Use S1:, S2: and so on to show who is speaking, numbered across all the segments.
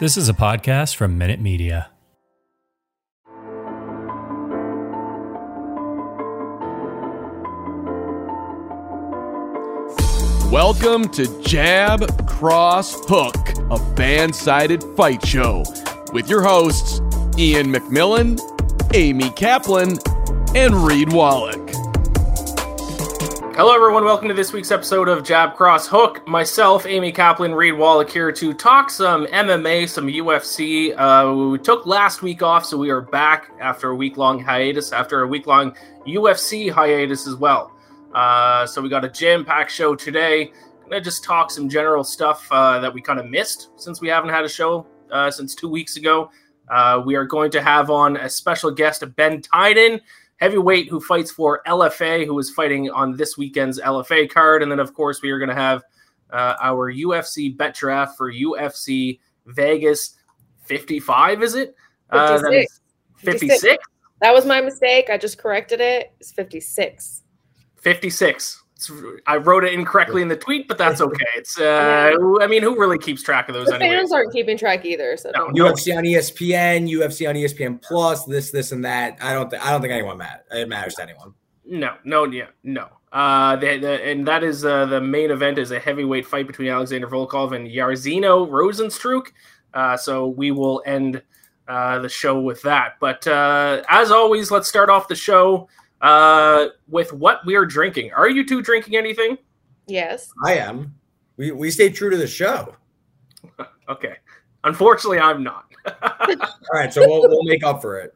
S1: This is a podcast from Minute Media.
S2: Welcome to Jab, Cross, Hook, a fan sided fight show with your hosts, Ian McMillan, Amy Kaplan, and Reed Wallach.
S3: Hello, everyone. Welcome to this week's episode of Jab Cross Hook. Myself, Amy Kaplan, Reed Wallach here to talk some MMA, some UFC. Uh, we took last week off, so we are back after a week long hiatus, after a week long UFC hiatus as well. Uh, so we got a jam packed show today. Gonna just talk some general stuff uh, that we kind of missed since we haven't had a show uh, since two weeks ago. Uh, we are going to have on a special guest, Ben Tynan, heavyweight who fights for LFA, who is fighting on this weekend's LFA card, and then of course we are going to have uh, our UFC bet draft for UFC Vegas 55. Is it?
S4: 56.
S3: 56.
S4: That was my mistake. I just corrected it. It's 56.
S3: 56. It's, I wrote it incorrectly in the tweet, but that's okay. It's uh, I mean, who really keeps track of those?
S4: The
S3: anyways?
S4: fans aren't keeping track either. So
S3: No.
S4: don't-
S5: UFC on ESPN, UFC on ESPN Plus, this, this, and that. I don't think I don't think anyone matters. It matters to anyone.
S3: No, no, yeah, no. Uh, the, the, and that is uh, the main event is a heavyweight fight between Alexander Volkov and Jairzinho Rozenstruik. Uh, so we will end uh, the show with that. But uh, as always, let's start off the show uh, with what we are drinking. Are you two drinking anything?
S4: Yes.
S5: I am. We we stay true to the show.
S3: Okay. Unfortunately, I'm not.
S5: All right, so we'll, we'll make up for it.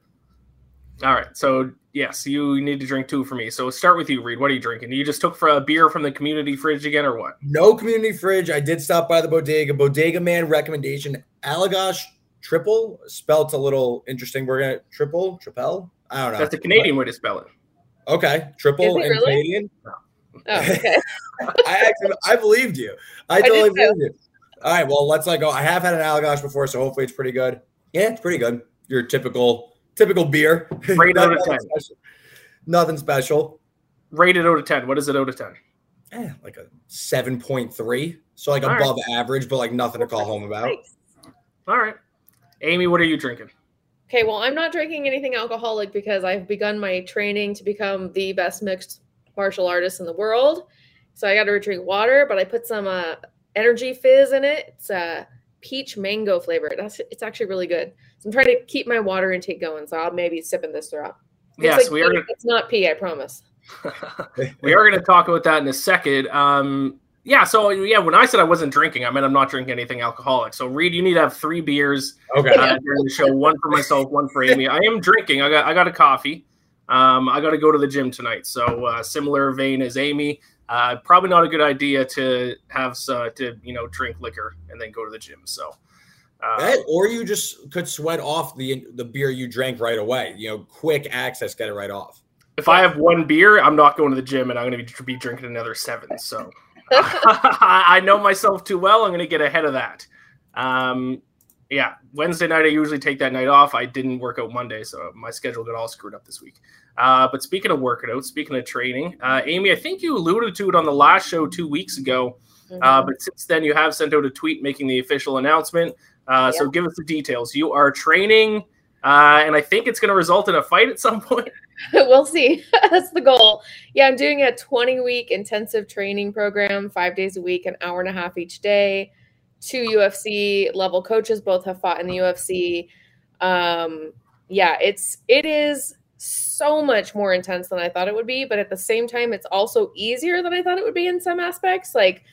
S3: All right. So yes, you need to drink two for me. So start with you, Reed. What are you drinking? You just took for a beer from the community fridge again, or what?
S5: No community fridge. I did stop by the bodega. Bodega man recommendation. Allagash triple spelt a little interesting. We're gonna triple triple. I don't know.
S3: That's a Canadian way to spell it.
S5: Okay, triple and
S4: really?
S5: Canadian.
S4: Oh, okay.
S5: I actually, I believed you. I
S4: did
S5: totally
S4: too.
S5: believed you. All right, well, let's let go. I have had an Allagash before, so hopefully it's pretty good. Yeah, it's pretty good. Your typical typical beer.
S3: Rate out of
S5: Nothing
S3: 10.
S5: special. Nothing special.
S3: Rated out of ten. What is it out of ten?
S5: Eh, like a seven point three. So like
S3: All right.
S5: above average, but like nothing to call home about.
S4: Nice.
S3: All right. Amy, what are you drinking?
S4: Okay, well, I'm not drinking anything alcoholic because I've begun my training to become the best mixed martial artist in the world. So I got to drink water, but I put some uh, energy fizz in it. It's uh, peach mango flavor. That's it's actually really good. So I'm trying to keep my water intake going. So I'll maybe sipping this throughout. It's
S3: yes,
S4: like
S3: we are.
S4: pee.
S3: Gonna,
S4: It's not pee, I promise.
S3: we are going to talk about that in a second. Um, yeah. So yeah, when I said I wasn't drinking, I meant I'm not drinking anything alcoholic. So Reed, you need to have three beers
S5: Okay.
S3: uh, during the show. One for myself, one for Amy. I am drinking. I got I got a coffee. Um, I got to go to the gym tonight. So uh, similar vein as Amy. Uh, probably not a good idea to have uh, to you know drink liquor and then go to the gym. So. Uh,
S5: Right? Or you just could sweat off the the beer you drank right away. You know, quick access, get it right off.
S3: if I have one beer, I'm not going to the gym, and I'm going to be, be drinking another seven. So I know myself too well. I'm going to get ahead of that. Um, yeah, Wednesday night I usually take that night off. I didn't work out Monday, so my schedule got all screwed up this week. Uh, but speaking of working out, speaking of training, uh, Amy, I think you alluded to it on the last show two weeks ago. Uh,
S4: Mhm.
S3: but since then, you have sent out a tweet making the official announcement. Uh, So give us the details. You are training, uh, and I think it's going to result in a fight at some point.
S4: we'll see. That's the goal. Yeah, I'm doing a 20 week intensive training program, five days a week, an hour and a half each day. Two UFC level coaches both have fought in the UFC. Um, yeah, it's it is so much more intense than I thought it would be, but at the same time, it's also easier than I thought it would be in some aspects. Like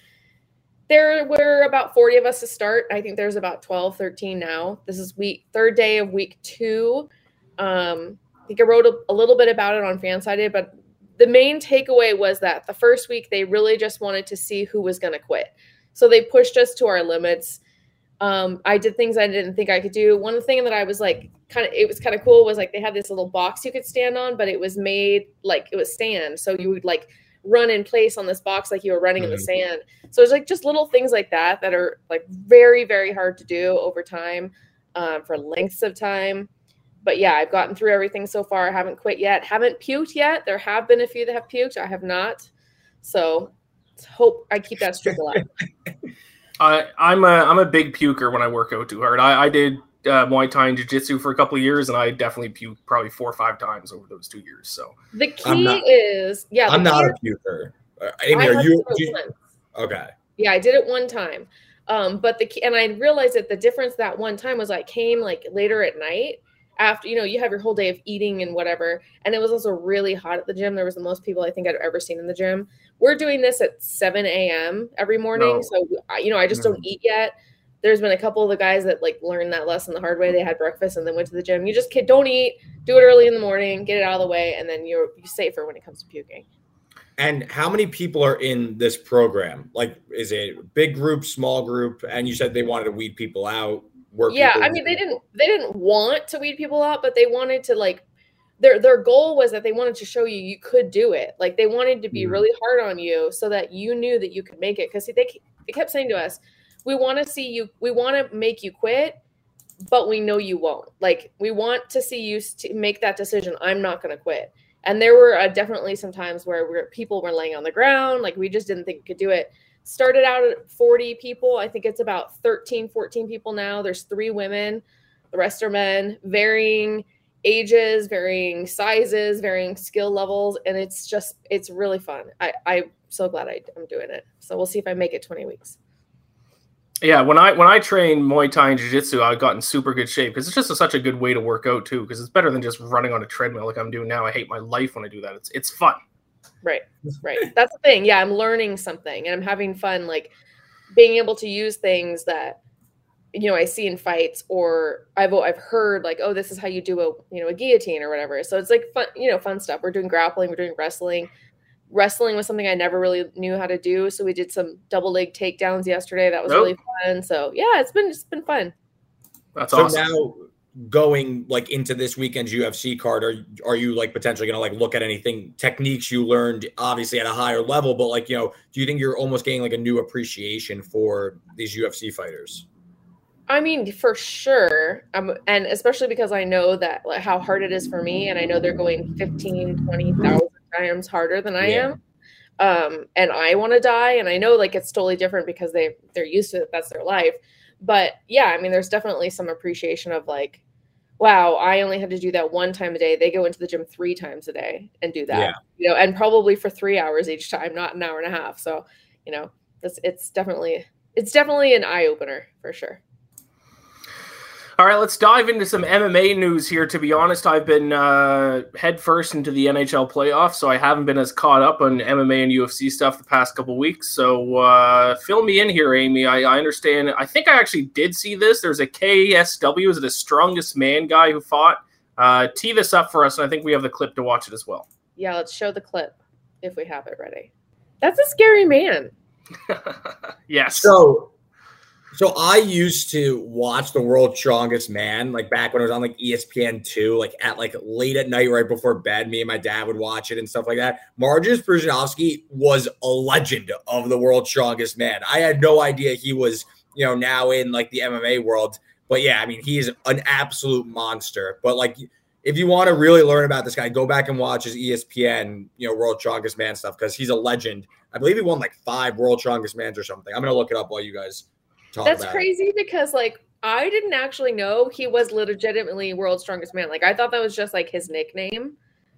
S4: there were about 40 of us to start. I think there's about 12, 13 now. This is week third day of week two. Um, I think I wrote a, a little bit about it on Fansided, but the main takeaway was that the first week they really just wanted to see who was going to quit. So they pushed us to our limits. Um, I did things I didn't think I could do. One thing that I was like, kind of, it was kind of cool was like they had this little box you could stand on, but it was made like it was sand. So you would like run in place on this box like you were running in the
S5: Mhm.
S4: sand. So it's like just little things like that that are like very, very hard to do over time um, for lengths of time. But yeah, I've gotten through everything so far. I haven't quit yet. Haven't puked yet. There have been a few that have puked. I have not. So hope I keep that streak alive.
S3: I, I'm a I'm a big puker when I work out too hard. I, I did uh, Muay Thai and Jiu Jitsu for a couple of years, and I definitely puked probably four or five times over those two years. So
S4: The key
S5: not-
S4: is yeah.
S5: I'm not
S4: key
S5: a puker. Uh, Amy,
S4: I
S5: are you?
S4: to
S5: do
S4: do it
S5: you- okay.
S4: Yeah, I did it one time. Um, but the key, and I realized that the difference that one time was I came like later at night after you know you have your whole day of eating and whatever, and it was also really hot at the gym. There was the most people I think I'd ever seen in the gym. We're doing this at 7 a.m. every morning,
S3: No.
S4: so you know I just don't eat yet. There's been a couple of the guys that like learned that lesson the hard way. They had breakfast and then went to the gym. You just kid, don't eat, do it early in the morning, get it out of the way, and then you're, you're safer when it comes to puking.
S5: And how many people are in this program? Like, is it big group, small group? And you said they wanted to weed people out. Work
S4: yeah i mean they didn't they didn't want to weed people out but they wanted to like their their goal was that they wanted to show you you could do it like they wanted to be
S5: Mhm.
S4: really hard on you so that you knew that you could make it because they, they kept saying to us we want to see you we want to make you quit but we know you won't. Like we want to see you st- make that decision i'm not going to quit. And there were uh, definitely some times where where people were laying on the ground like we just didn't think we could do it. Started out at 40 people i think it's about 13 14 people now. There's three women the rest are men varying ages varying sizes varying skill levels and it's just it's really fun. I i'm so glad I, i'm doing it. So we'll see if i make it 20 weeks
S3: yeah, when I when I train Muay Thai and Jiu Jitsu, I got in super good shape because it's just a, such a good way to work out too. Because it's better than just running on a treadmill like I'm doing now. I hate my life when I do that. It's it's fun.
S4: Right. Right. That's the thing. Yeah, I'm learning something and I'm having fun like being able to use things that you know I see in fights or I've I've heard like oh this is how you do a you know a guillotine or whatever. So it's like fun you know fun stuff. We're doing grappling, we're doing wrestling. Wrestling was something I never really knew how to do, so we did some double leg takedowns yesterday. That was
S3: Nope.
S4: really fun. So yeah, it's been it's been fun.
S3: That's
S5: So
S3: awesome.
S5: now, going like into this weekend's UFC card, are are you like potentially going to like look at anything techniques you learned, obviously at a higher level, but like you know, do you think you're almost getting like a new appreciation for these UFC fighters?
S4: I mean, for sure. Um, and especially because I know that like, how hard it is for me, and I know they're going 15, 20,000 times harder than I
S5: Yeah.
S4: am. Um, and I want to die, and I know like it's totally different because they they're used to it. That's their life. But yeah, I mean, there's definitely some appreciation of like, wow, I only had to do that one time a day. They go into the gym three times a day and do that.
S5: Yeah.
S4: You know, and probably for three hours each time, not an hour and a half. So, you know, it's it's definitely it's definitely an eye opener for sure.
S3: All right, let's dive into some MMA news here. To be honest, I've been uh, head first into the NHL playoffs, so I haven't been as caught up on MMA and UFC stuff the past couple weeks. So uh, fill me in here, Amy. I, I understand. I think I actually did see this. There's a KSW, is it a strongest man guy who fought? Uh, tee this up for us, and I think we have the clip to watch it as well.
S4: Yeah, let's show the clip if we have it ready. That's a scary man.
S3: yes.
S5: So, so I used to watch the World's Strongest Man, like back when it was on like ESPN two, like at like late at night, right before bed. Me and my dad would watch it and stuff like that. Marcus Brzezinski was a legend of the World's Strongest Man. I had no idea he was, you know, now in like the MMA world. But yeah, I mean, he's an absolute monster. But like, if you want to really learn about this guy, go back and watch his ESPN, you know, World's Strongest Man stuff because he's a legend. I believe he won like five World's Strongest Mans or something. I'm gonna look it up while you guys
S4: That's crazy because like I didn't actually know he was legitimately world's strongest man. Like I thought that was just like his nickname.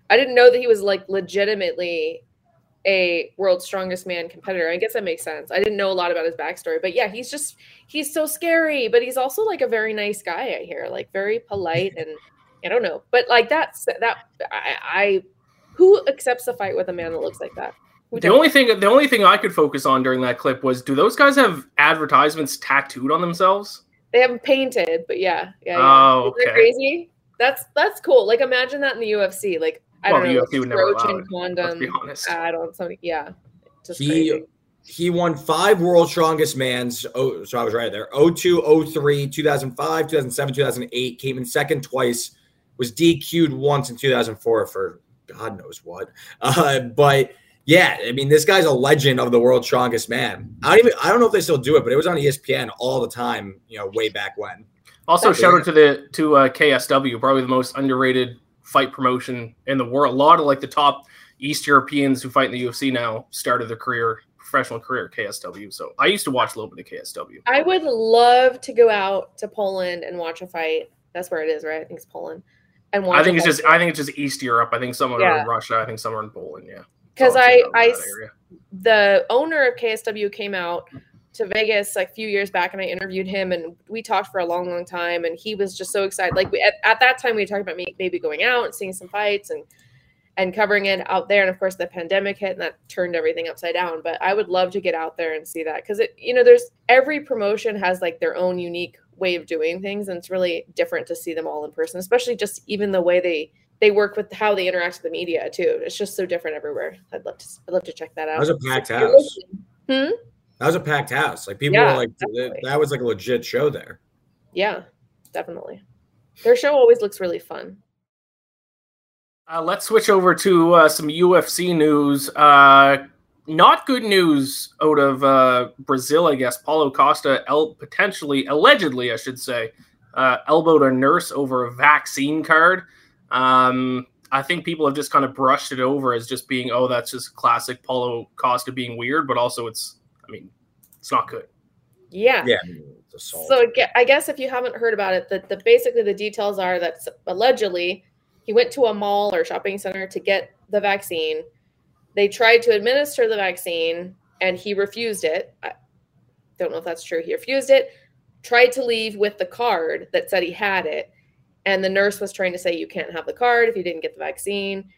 S4: I didn't know that he was like legitimately a world's strongest man competitor. I guess that makes sense. I didn't know a lot about his backstory, but yeah, he's just he's so scary, but he's also like a very nice guy. I hear like very polite and I don't know, but like that's that I, I who accepts a fight with a man that looks like that? Who
S3: The
S4: does?
S3: only thing, the only thing I could focus on during that clip was: Do those guys have advertisements tattooed on themselves?
S4: They haven't painted, but yeah, yeah. yeah.
S3: Oh,
S4: Isn't that crazy? That's that's cool. Like imagine that in the UFC. Like I
S3: Well,
S4: don't
S3: the
S4: know,
S3: UFC would never allow
S4: Trojan
S3: it, Let's be honest.
S4: ad on something. Yeah, just
S5: He-
S4: crazy.
S5: He won five World's Strongest Mans. Oh, so I was right there. 02, 03, 2005, 2007, 2008. Came in second twice. Was DQ'd once in 2004 for God knows what. Uh, but yeah, I mean, this guy's a legend of the World's Strongest Man. I don't even. I don't know if they still do it, but it was on ESPN all the time. You know, way back when.
S3: Also,
S5: That's
S3: shout
S5: weird.
S3: out to the to uh, KSW, probably the most underrated fight promotion in the world. A lot of like the top East Europeans who fight in the UFC now started their career professional career at KSW. So I used to watch a little bit of KSW.
S4: I would love to go out to Poland and watch a fight. That's where it is, right? I think it's Poland. And watch
S3: I think
S4: a
S3: it's
S4: fight.
S3: just I think it's just East Europe. I think some are
S4: Yeah.
S3: in Russia. I think some are in Poland. Yeah,
S4: because I I the owner of KSW came out to Vegas like a few years back and I interviewed him and we talked for a long, long time and he was just so excited. Like we, at, at that time we talked about me, maybe going out and seeing some fights and and covering it out there. And of course the pandemic hit and that turned everything upside down. But I would love to get out there and see that because it, you know, there's every promotion has like their own unique way of doing things and it's really different to see them all in person, especially just even the way they they work with how they interact with the media too. It's just so different everywhere. I'd love to I'd love to check that out.
S5: That was a packed
S4: So
S5: house.
S4: Hmm?
S5: That was a packed house. Like people
S4: Yeah,
S5: were like,
S4: definitely.
S5: that was like a legit show there.
S4: Yeah, definitely. Their show always looks really fun.
S3: Uh, let's switch over to uh, some UFC news. Uh, not good news out of uh, Brazil, I guess. Paulo Costa el- potentially, allegedly, I should say, uh, elbowed a nurse over a vaccine card. Um, I think people have just kind of brushed it over as just being, oh, that's just classic Paulo Costa being weird, but also it's, I mean, it's not good.
S4: Yeah.
S5: Yeah, I mean, it's assault.
S4: So I guess if you haven't heard about it, that the basically the details are that allegedly he went to a mall or shopping center to get the vaccine. They tried to administer the vaccine and he refused it. I don't know if that's true. He refused it. Tried to leave with the card that said he had it, and the nurse was trying to say you can't have the card if you didn't get the vaccine.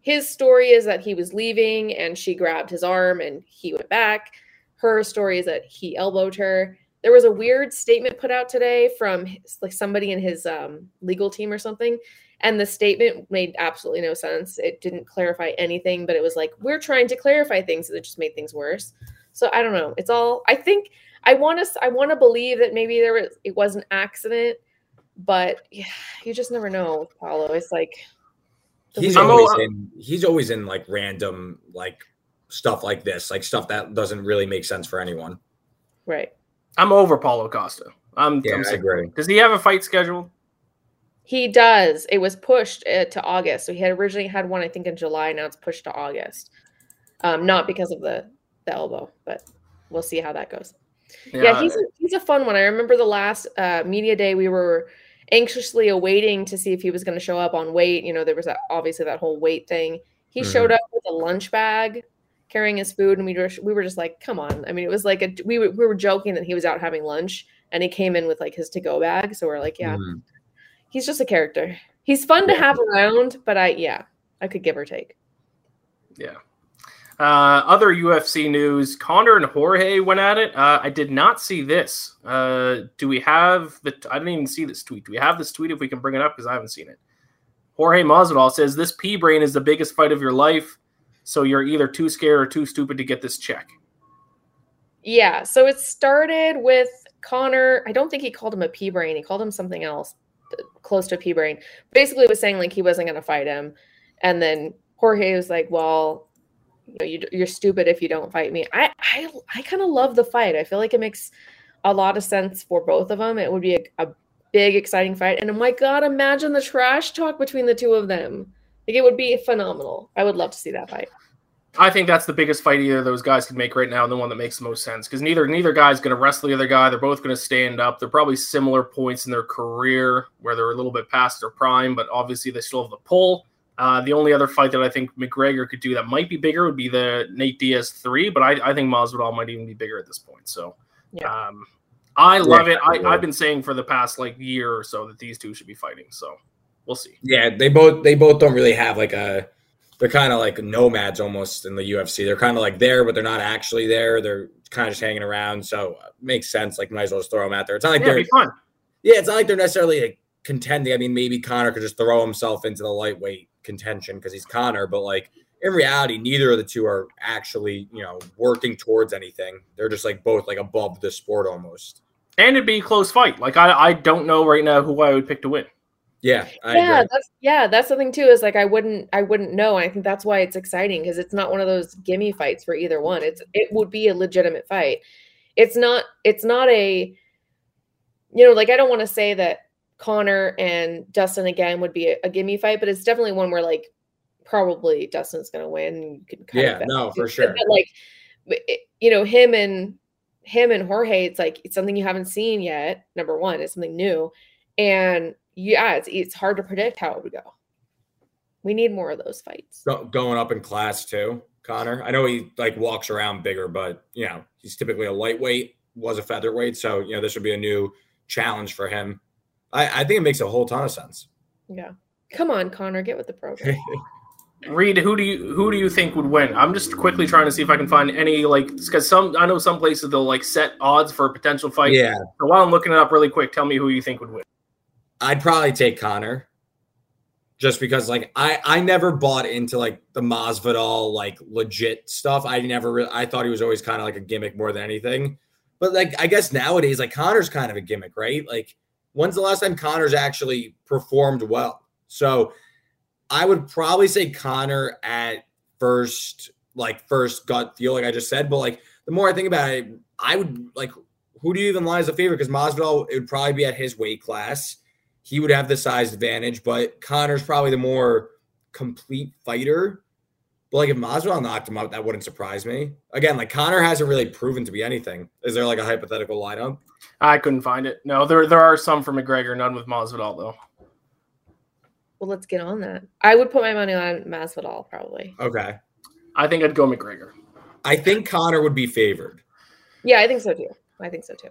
S4: His story is that he was leaving and she grabbed his arm and he went back. Her story is that he elbowed her. There was a weird statement put out today from his, like somebody in his um, legal team or something. And the statement made absolutely no sense. It didn't clarify anything but it was like we're trying to clarify things it just made things worse. So i don't know. It's all i think i want to i want to believe that maybe there was it was an accident but yeah, you just never know with paulo it's like
S5: he's always
S3: al-
S5: in he's always in like random like stuff like this, like stuff that doesn't really make sense for anyone.
S4: right
S3: I'm over Paulo Costa. I'm,
S5: Yeah,
S3: I'm
S5: I agree.
S3: Does he have a fight scheduled?
S4: He does. It was pushed uh, to August. So he had originally had one, I think, in July. Now it's pushed to August. Um, not because of the the elbow, but we'll see how that goes. Yeah, he's a, he's a fun one. I remember the last uh, media day we were anxiously awaiting to see if he was going to show up on weight. You know, there was that, obviously that whole weight thing. He
S5: Mhm.
S4: showed up with a lunch bag carrying his food, and we were we were just like, come on. I mean, it was like a we were, we were joking that he was out having lunch, and he came in with like his to go bag. So we're like, yeah,
S5: Mhm.
S4: he's just a character. He's fun to have around, but I yeah, I could give or take.
S3: Yeah. Uh, other UFC news: Conor and Jorge went at it. Uh, I did not see this. Uh, do we have the? I didn't even see this tweet. Do we have this tweet? If we can bring it up, because I haven't seen it. Jorge Masvidal says this P brain is the biggest fight of your life, so you're either too scared or too stupid to get this check.
S4: Yeah, so it started with Conor. I don't think he called him a P brain. He called him something else uh, close to a P brain. Basically, was saying like he wasn't going to fight him, and then Jorge was like, "Well, you know, you, you're stupid if you don't fight me." I I, I kind of love the fight. I feel like it makes a lot of sense for both of them. It would be a, a big, exciting fight, and oh my god, imagine the trash talk between the two of them. Like it would be phenomenal. I would love to see that fight.
S3: I think that's the biggest fight either of those guys could make right now, and the one that makes the most sense. Because neither neither guy's going to wrestle the other guy. They're both going to stand up. They're probably similar points in their career where they're a little bit past their prime, but obviously they still have the pull. Uh, the only other fight that I think McGregor could do that might be bigger would be the Nate Diaz three, but I, I think Masvidal might even be bigger at this point. So,
S4: Yeah.
S3: um, I love it. I,
S5: yeah.
S3: I've been saying for the past like year or so that these two should be fighting. So, we'll see.
S5: Yeah, they both they both don't really have like a they're kind of like nomads almost in the UFC. They're kind of like there, but they're not actually there. They're kind of just hanging around. So uh, makes sense. Like might as well just throw them out there. It's not like
S3: Yeah,
S5: they're
S3: be fun.
S5: yeah, it's not like they're necessarily like, contending. I mean, maybe Conor could just throw himself into the lightweight contention because he's Conor, but like in reality, neither of the two are actually you know working towards anything. They're just like both like above the sport almost.
S3: And it'd be a close fight. Like I, I don't know right now who I would pick to win.
S5: Yeah, I
S4: yeah
S5: agree.
S4: that's yeah that's the thing too is like i wouldn't i wouldn't know and i think that's why it's exciting because it's not one of those gimme fights for either one it's it would be a legitimate fight it's not it's not a you know like i don't want to say that conor and dustin again would be a, a gimme fight but it's definitely one where like probably dustin's gonna win you can kind
S5: Yeah,
S4: of
S5: no, for
S4: but,
S5: sure.
S4: like it- you know, him and him and Jorge, it's like it's something you haven't seen yet. Number one, it's something new, and yeah, it's it's hard to predict how it would go. We need more of those fights.
S5: Go- going up in class too, Conor. I know he like walks around bigger, but you know he's typically a lightweight. Was a featherweight, so you know this would be a new challenge for him. I, I think it makes a whole ton of sense.
S4: Yeah, come on, Conor, get with the program.
S3: Reed, who do you who do you think would win? I'm just quickly trying to see if I can find any like because some I know some places they'll like set odds for a potential fight.
S5: yeah,
S3: So while I'm looking it up really quick, tell me who you think would win.
S5: I'd probably take Conor, just because like I I never bought into like the Masvidal like legit stuff. I never really I thought he was always kind of like a gimmick more than anything. But like I guess nowadays like Conor's kind of a gimmick, right? Like when's the last time Conor's actually performed well? So I would probably say Conor at first, like first gut feel, like I just said. But like the more I think about it, I would like who do you even lie as a favorite? Because Masvidal it would probably be at his weight class. He would have the size advantage, but Conor's probably the more complete fighter. But like if Masvidal knocked him out, that wouldn't surprise me. Again, like Conor hasn't really proven to be anything. Is there like a hypothetical lineup?
S3: I couldn't find it. No, there there are some for McGregor, none with Masvidal though.
S4: well, let's get on that. I would put my money on Masvidal probably.
S5: Okay.
S3: I think I'd go McGregor.
S5: I think Conor would be favored.
S4: Yeah, I think so too. I think so too.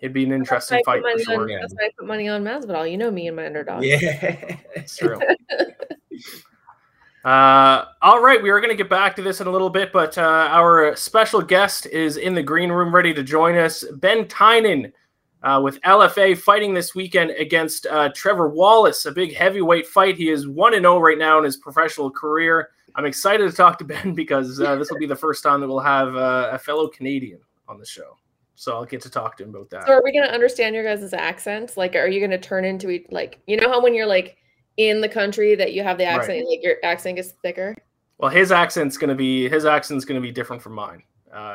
S3: It'd be an interesting
S4: I
S3: fight
S4: put
S3: for sure.
S4: on, that's why I put money on Masvidal. You know me and my underdog.
S5: Yeah.
S3: It's true. Uh, all right, we are going to get back to this in a little bit, but uh, our special guest is in the green room ready to join us. Ben Tynan uh, with LFA fighting this weekend against uh, Trevor Wallace, a big heavyweight fight. He is 1 0 right now in his professional career. I'm excited to talk to Ben because uh, this will be the first time that we'll have uh, a fellow Canadian on the show. So I'll get to talk to him about that.
S4: So are we gonna understand your guys' accents? Like, are you gonna turn into? Like, you know how when you're like in the country that you have the
S3: Right.
S4: accent, like your accent gets thicker.
S3: Well, his accent's gonna be his accent's gonna be different from mine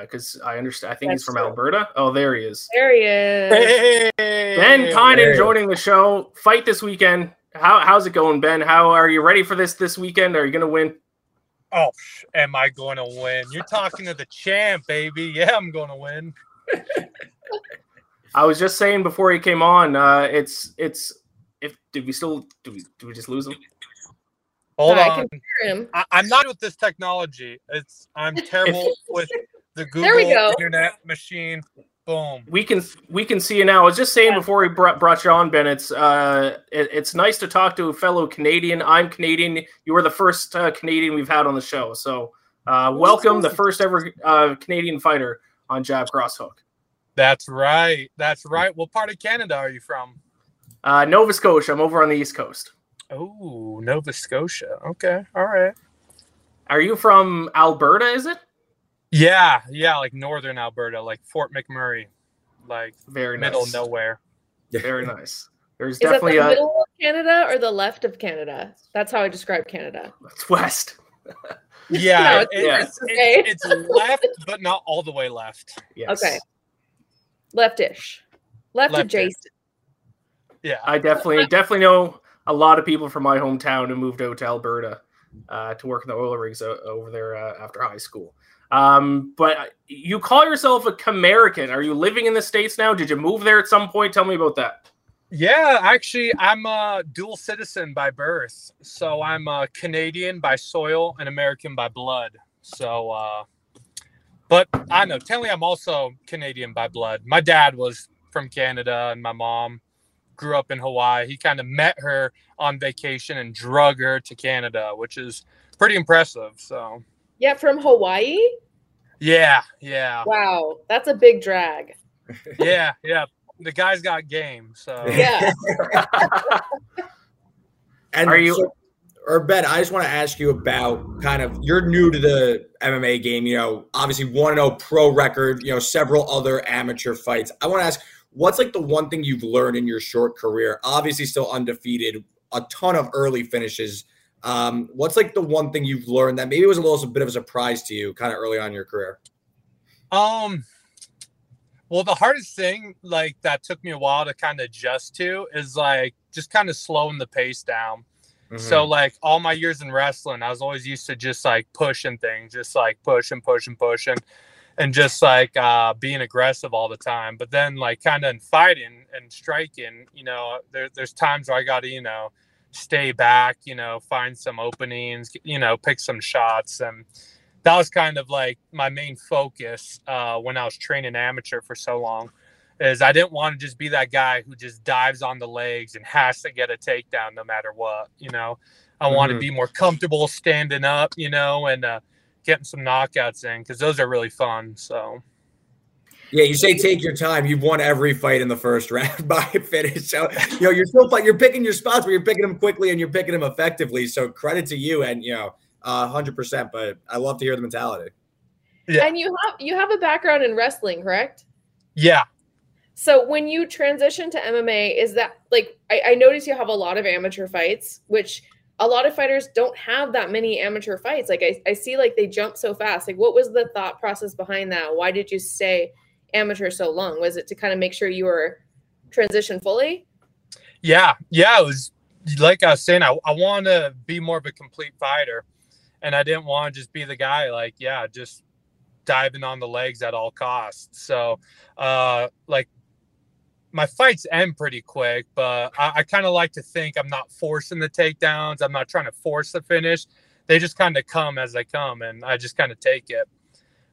S3: because I understand. I think he's from
S4: true.
S3: Alberta. Oh, there he is.
S4: There he is.
S3: Ben Tynan
S5: Hey.
S3: joining the show. Fight this weekend. How how's it going, Ben? How are you ready for this this weekend? Are you gonna win?
S6: Oh, am I going to win? You're talking to the champ, baby. Yeah, I'm going to win.
S3: I was just saying before he came on. Uh, it's it's if did we still do we do we just lose him?
S6: Hold
S4: No, I
S6: on.
S4: can hear him.
S6: I, I'm not with this technology. It's I'm terrible with the Google
S4: There we go.
S6: internet machine. Boom.
S3: We can we can see you now. I was just saying before we brought, brought you on, Ben. It's uh it, it's nice to talk to a fellow Canadian. I'm Canadian. You were the first uh, Canadian we've had on the show, so uh, welcome the first ever uh, Canadian fighter on Jab Cross Hook.
S6: That's right. That's right. What part of Canada are you from?
S3: Uh, Nova Scotia. I'm over on the East Coast.
S6: Oh, Nova Scotia. Okay. All right.
S3: Are you from Alberta? Is it
S6: Yeah. Yeah. Like northern Alberta, like Fort McMurray, like
S3: very
S6: middle
S3: nice?
S6: nowhere.
S3: Very nice. There's
S4: Is that
S3: definitely
S4: the
S3: a
S4: middle of Canada or the left of Canada? That's how I describe Canada.
S3: it's west.
S6: Yeah.
S4: No,
S6: it-
S4: it's-
S6: it's,
S4: okay.
S6: it's, it's left, but not all the way left.
S3: Yes.
S4: Okay. Leftish. Left
S6: Leftish.
S4: adjacent.
S6: Yeah.
S3: I definitely definitely know a lot of people from my hometown who moved out to Alberta uh, to work in the oil rigs o- over there uh, after high school. Um, but you call yourself a Camerican. Are you living in the states now? Did you move there at some point? Tell me about that.
S6: Yeah, actually, I'm a dual citizen by birth. So I'm a Canadian by soil and American by blood. So, uh, but I know, technically, I'm also Canadian by blood. My dad was from Canada and my mom grew up in Hawaii. He kind of met her on vacation and drug her to Canada, which is pretty impressive. So,
S4: Yeah, from Hawaii.
S6: yeah, yeah,
S4: Wow, that's a big drag.
S6: yeah, yeah. The guy's got game. So,
S4: Yeah.
S5: And
S3: Are you-
S5: so- or Ben, I just want to ask you about kind of you're new to the MMA game, you know, obviously 1 0 pro record, you know, several other amateur fights. I want to ask, what's like the one thing you've learned in your short career? Obviously, still undefeated, a ton of early finishes. Um, what's like the one thing you've learned that maybe was a little a bit of a surprise to you kind of early on in your career?
S6: Um, well, the hardest thing, like that took me a while to kind of adjust to, is like just kind of slowing the pace down. So like all my years in wrestling, I was always used to just like pushing things, just like pushing, pushing, pushing, and just like uh, being aggressive all the time. But then like kind of in fighting and striking, you know, there, there's times where I got to you know stay back, you know, find some openings, you know, pick some shots, and that was kind of like my main focus uh, when I was training amateur for so long is I didn't want to just be that guy who just dives on the legs and has to get a takedown no matter what. You know, I want to be more comfortable standing up, you know, and uh, getting some knockouts in because those are really fun. So.
S5: Yeah, you say take your time. You've won every fight in the first round by finish. So you know you're still you're picking your spots, but you're picking them quickly and you're picking them effectively. So credit to you, and you know, hundred uh, percent. But I love to hear the mentality.
S4: Yeah. And you have you have a background in wrestling, correct?
S6: Yeah,
S4: so when you transition to MMA, is that like I, I notice you have a lot of amateur fights, which a lot of fighters don't have that many amateur fights. Like I, I see like they jump so fast. Like what was the thought process behind that? Why did you stay amateur so long? Was it to kind of make sure you were transition fully?
S6: Yeah, yeah. It was like I was saying, I, I want to be more of a complete fighter. And I didn't want to just be the guy like, yeah, just diving on the legs at all costs. So uh like my fights end pretty quick, but I, I kind of like to think I'm not forcing the takedowns. I'm not trying to force the finish. They just kind of come as they come, and I just kind of take it.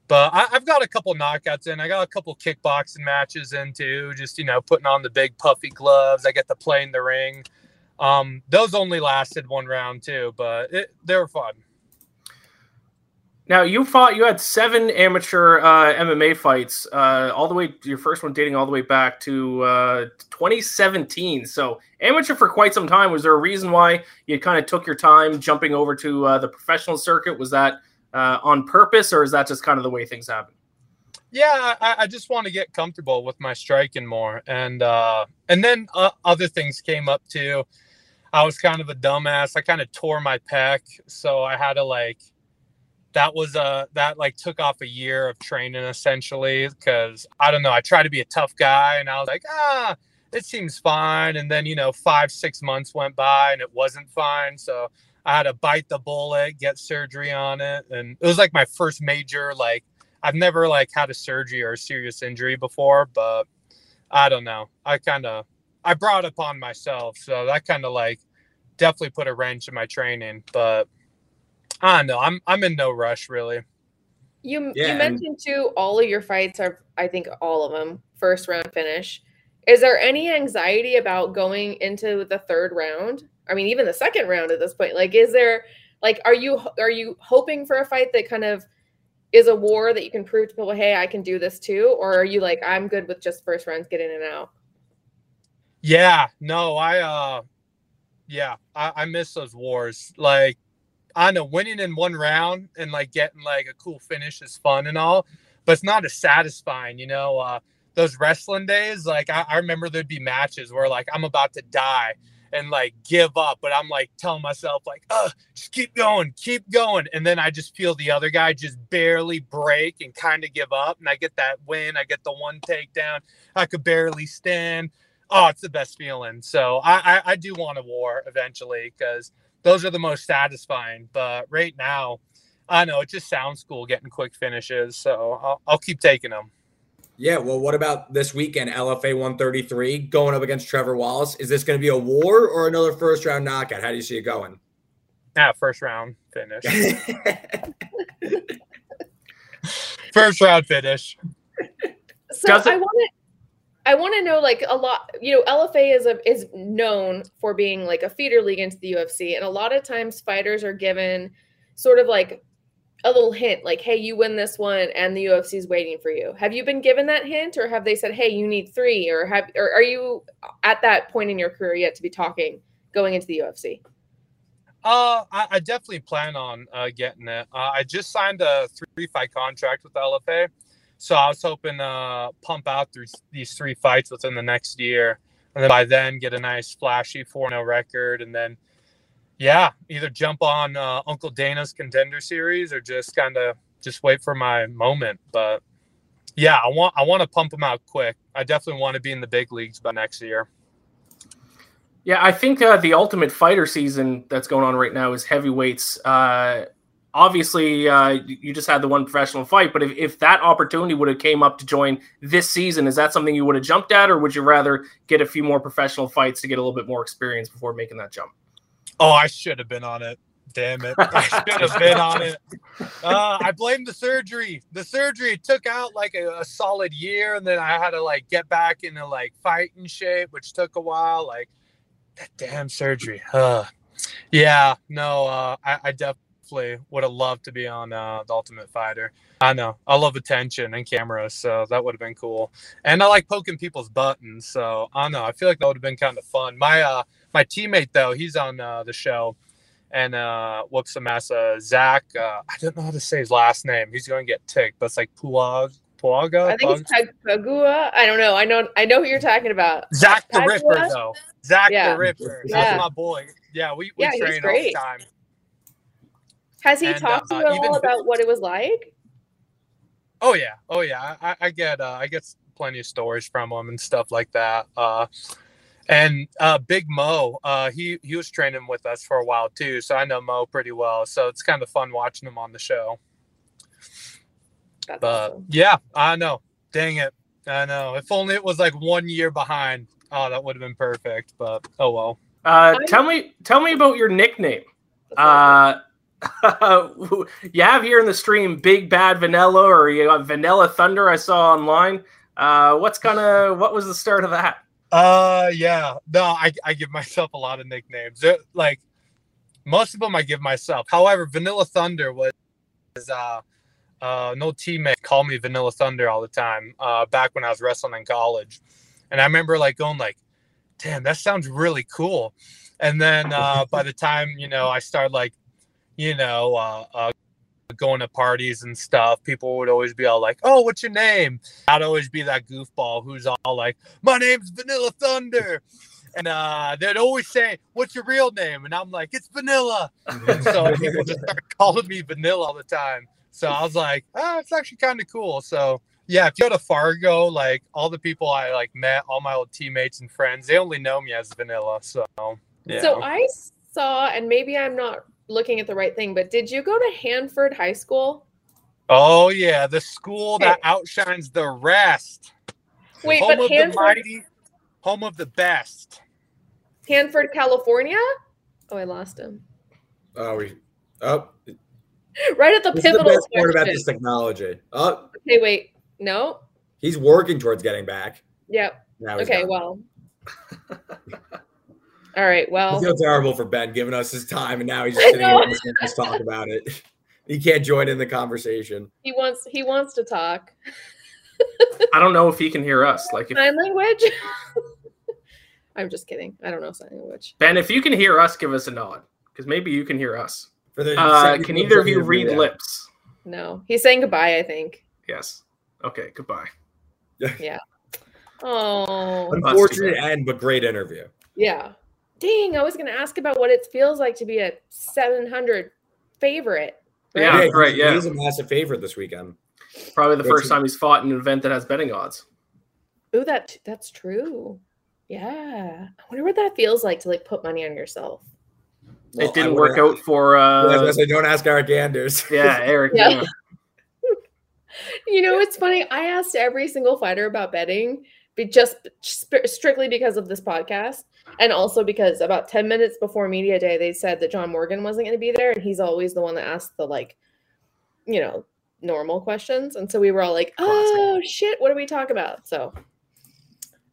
S6: But I, have got a couple knockouts in. I got a couple kickboxing matches in too. Just you know, putting on the big puffy gloves. I get to play in the ring. Um, those only lasted one round too, but it, they were fun.
S3: Now you fought. You had seven amateur uh, MMA fights, uh, all the way. Your first one dating all the way back to uh, 2017. So amateur for quite some time. Was there a reason why you kind of took your time jumping over to uh, the professional circuit? Was that uh, on purpose, or is that just kind of the way things happen?
S6: Yeah, I, I just want to get comfortable with my striking more, and uh, and then other things came up too. I was kind of a dumbass. I kind of tore my pec, so I had to like that was a that like took off a year of training essentially because I don't know I tried to be a tough guy and I was like ah it seems fine and then you know five six months went by and it wasn't fine so I had to bite the bullet get surgery on it and it was like my first major like I've never like had a surgery or a serious injury before but I don't know I kind of I brought upon myself so that kind of like definitely put a wrench in my training but I don't know. I'm I'm in no rush really.
S4: You yeah, you mentioned too all of your fights are I think all of them first round finish. Is there any anxiety about going into the third round? I mean, even the second round at this point. Like, is there like are you are you hoping for a fight that kind of is a war that you can prove to people, hey, I can do this too, or are you like I'm good with just first rounds, get in and out?
S6: Yeah, no, I uh, yeah, I, I miss those wars. Like I know winning in one round and like getting like a cool finish is fun and all, but it's not as satisfying, you know. Uh, those wrestling days, like I, I remember there'd be matches where like I'm about to die and like give up, but I'm like telling myself like, "Uh, just keep going, keep going," and then I just feel the other guy just barely break and kind of give up, and I get that win. I get the one takedown. I could barely stand. Oh, it's the best feeling. So I I, I do want a war eventually because those are the most satisfying. But right now, I know it just sounds cool getting quick finishes, so I'll, I'll keep taking them.
S5: Yeah, well, what about this weekend? LFA 133 going up against Trevor Wallace. Is this going to be a war or another first round knockout? How do you see it going?
S6: Yeah, first round finish. first round finish.
S4: So I want to I want to know like a lot, you know, LFA is a is known for being like a feeder league into the UFC and a lot of times fighters are given sort of like a little hint like hey, you win this one and the UFC is waiting for you. Have you been given that hint or have they said hey, you need 3 or have or are you at that point in your career yet to be talking going into the UFC?
S6: Uh, I, I definitely plan on uh, getting it. Uh, I just signed a three fight contract with LFA. So I was hoping to pump out through these three fights within the next year, and then by then get a nice flashy 4-0 record, and then yeah, either jump on uh, Uncle Dana's contender series or just kind of just wait for my moment. But yeah, I want I want to pump them out quick. I definitely want to be in the big leagues by next year.
S3: Yeah, I think uh, the Ultimate Fighter season that's going on right now is heavyweights. Uh, obviously, uh, you just had the one professional fight, but if, if that opportunity would have came up to join this season, is that something you would have jumped at, or would you rather get a few more professional fights to get a little bit more experience before making that jump?
S6: Oh, I should have been on it. Damn it. I should have been on it. Uh, I blame the surgery. The surgery took out like a, a, solid year, and then I had to like get back into like fighting shape, which took a while. Like that damn surgery. Yeah, no, uh, I, I definitely would have loved to be on uh, the Ultimate Fighter. I know. I love attention and cameras, so that would have been cool. And I like poking people's buttons, so I don't know. I feel like that would have been kind of fun. My uh, my teammate though, he's on uh, the show and uh, whoops some ass. Uh, Zach, uh, I don't know how to say his last name. He's going to get ticked, but it's like Puag. Puaga?
S4: I think it's Pagua. I don't know. I know. I know who you're talking about.
S6: Zach the Ripper, though. Zach yeah. the Ripper. That's yeah. my boy. Yeah, we, we
S4: yeah,
S6: train all the time.
S4: Has he and, talked to uh, you all about what it was like?
S6: Oh yeah, oh yeah. I, I get uh, I get plenty of stories from him and stuff like that. Uh, and uh, Big Mo, uh, he he was training with us for a while too, so I know Mo pretty well. So it's kind of fun watching him on the show. That's but awesome. yeah, I know. Dang it, I know. If only it was like one year behind. Oh, that would have been perfect. But oh well.
S3: Uh, tell me, tell me about your nickname. Uh, you have here in the stream Big Bad Vanilla, or you got Vanilla Thunder. I saw online. Uh, what's kind of what was the start of that?
S6: Uh, yeah. No, I, I give myself a lot of nicknames. They're, like most of them, I give myself. However, Vanilla Thunder was uh, uh, no teammate called me Vanilla Thunder all the time. Uh, back when I was wrestling in college, and I remember like going like, "Damn, that sounds really cool." And then uh, by the time you know I started like, you know, uh, uh, going to parties and stuff, people would always be all like, "Oh, what's your name?" I'd always be that goofball who's all like, "My name's Vanilla Thunder," and uh, they'd always say, "What's your real name?" And I'm like, "It's Vanilla." And so people just start calling me Vanilla all the time. So I was like, "Ah, oh, it's actually kind of cool." So yeah, if you go to Fargo, like all the people I like met, all my old teammates and friends, they only know me as Vanilla. So yeah.
S4: So I saw, and maybe I'm not looking at the right thing, but did you go to Hanford High School?
S6: Oh yeah, the school that outshines the rest.
S4: Wait, home but Hanford, mighty,
S6: home of the best.
S4: Hanford, California. Oh, I lost him.
S5: Oh, we. Oh.
S4: right at the
S5: this
S4: pivotal.
S5: Is the best part about this technology. Oh.
S4: Okay, wait. No.
S5: He's working towards getting back.
S4: Yep. okay. Gone. Well. All right. Well,
S5: I feel terrible for Ben giving us his time, and now he's just sitting here listening to us talk about it. He can't join in the conversation.
S4: He wants. He wants to talk.
S3: I don't know if he can hear us. Like if,
S4: sign language. I'm just kidding. I don't know sign language.
S3: Ben, if you can hear us, give us a nod because maybe you can hear us. For the uh, can either of you read lips?
S4: No, he's saying goodbye. I think.
S3: Yes. Okay. Goodbye.
S4: yeah. Oh.
S5: Unfortunate end, but great interview.
S4: Yeah. Dang, I was going to ask about what it feels like to be a 700 favorite.
S3: Right? Yeah, yeah, right. Yeah,
S5: he's a massive favorite this weekend.
S3: Probably the first time he's fought in an event that has betting odds.
S4: Oh, that that's true. Yeah, I wonder what that feels like to like put money on yourself.
S3: Well, it didn't work out for. uh
S5: yeah, I don't ask Eryk Anders.
S3: Yeah, Eric. yeah. yeah.
S4: you know, it's funny. I asked every single fighter about betting, but just strictly because of this podcast and also because about 10 minutes before media day they said that john morgan wasn't going to be there and he's always the one that asks the like you know normal questions. And so we were all like oh shit what do we talk about? So